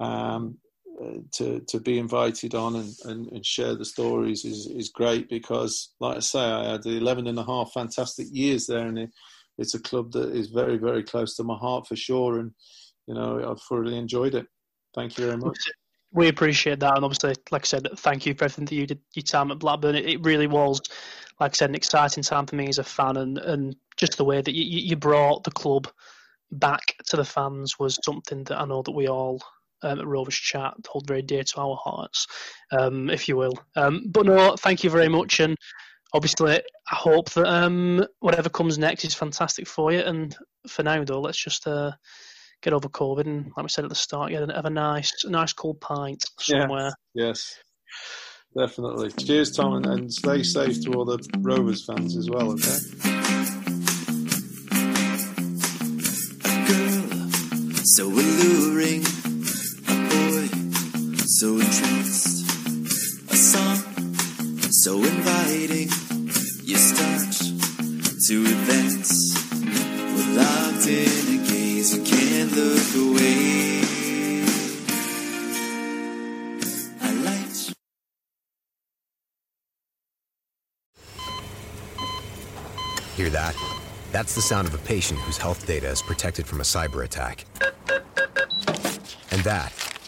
um, uh, to to be invited on and, and, and, share the stories is, is great because, like I say, I had 11 and a half fantastic years there, and it, it's a club that is very very close to my heart for sure, and you know I've thoroughly enjoyed it. Thank you very much. We appreciate that, and obviously, like I said, thank you for everything that you did your time at Blackburn. It, it really was, like I said, an exciting time for me as a fan, and, and just the way that you, you brought the club back to the fans was something that I know that we all um, at Rovers Chat hold very dear to our hearts, um, if you will. Um, but no, thank you very much, and obviously, I hope that um, whatever comes next is fantastic for you. And for now, though, let's just. Uh, get over COVID and, like we said at the start, get have a nice, nice cold pint somewhere. Yes, yes definitely. Cheers, Tom, and, and stay safe to all the Rovers fans as well. Okay. Girl, so alluring, a boy, so entranced, a song, so inviting. You start to advance. We're locked in a gaze you can't look away. Hear that? That's the sound of a patient whose health data is protected from a cyber attack. And that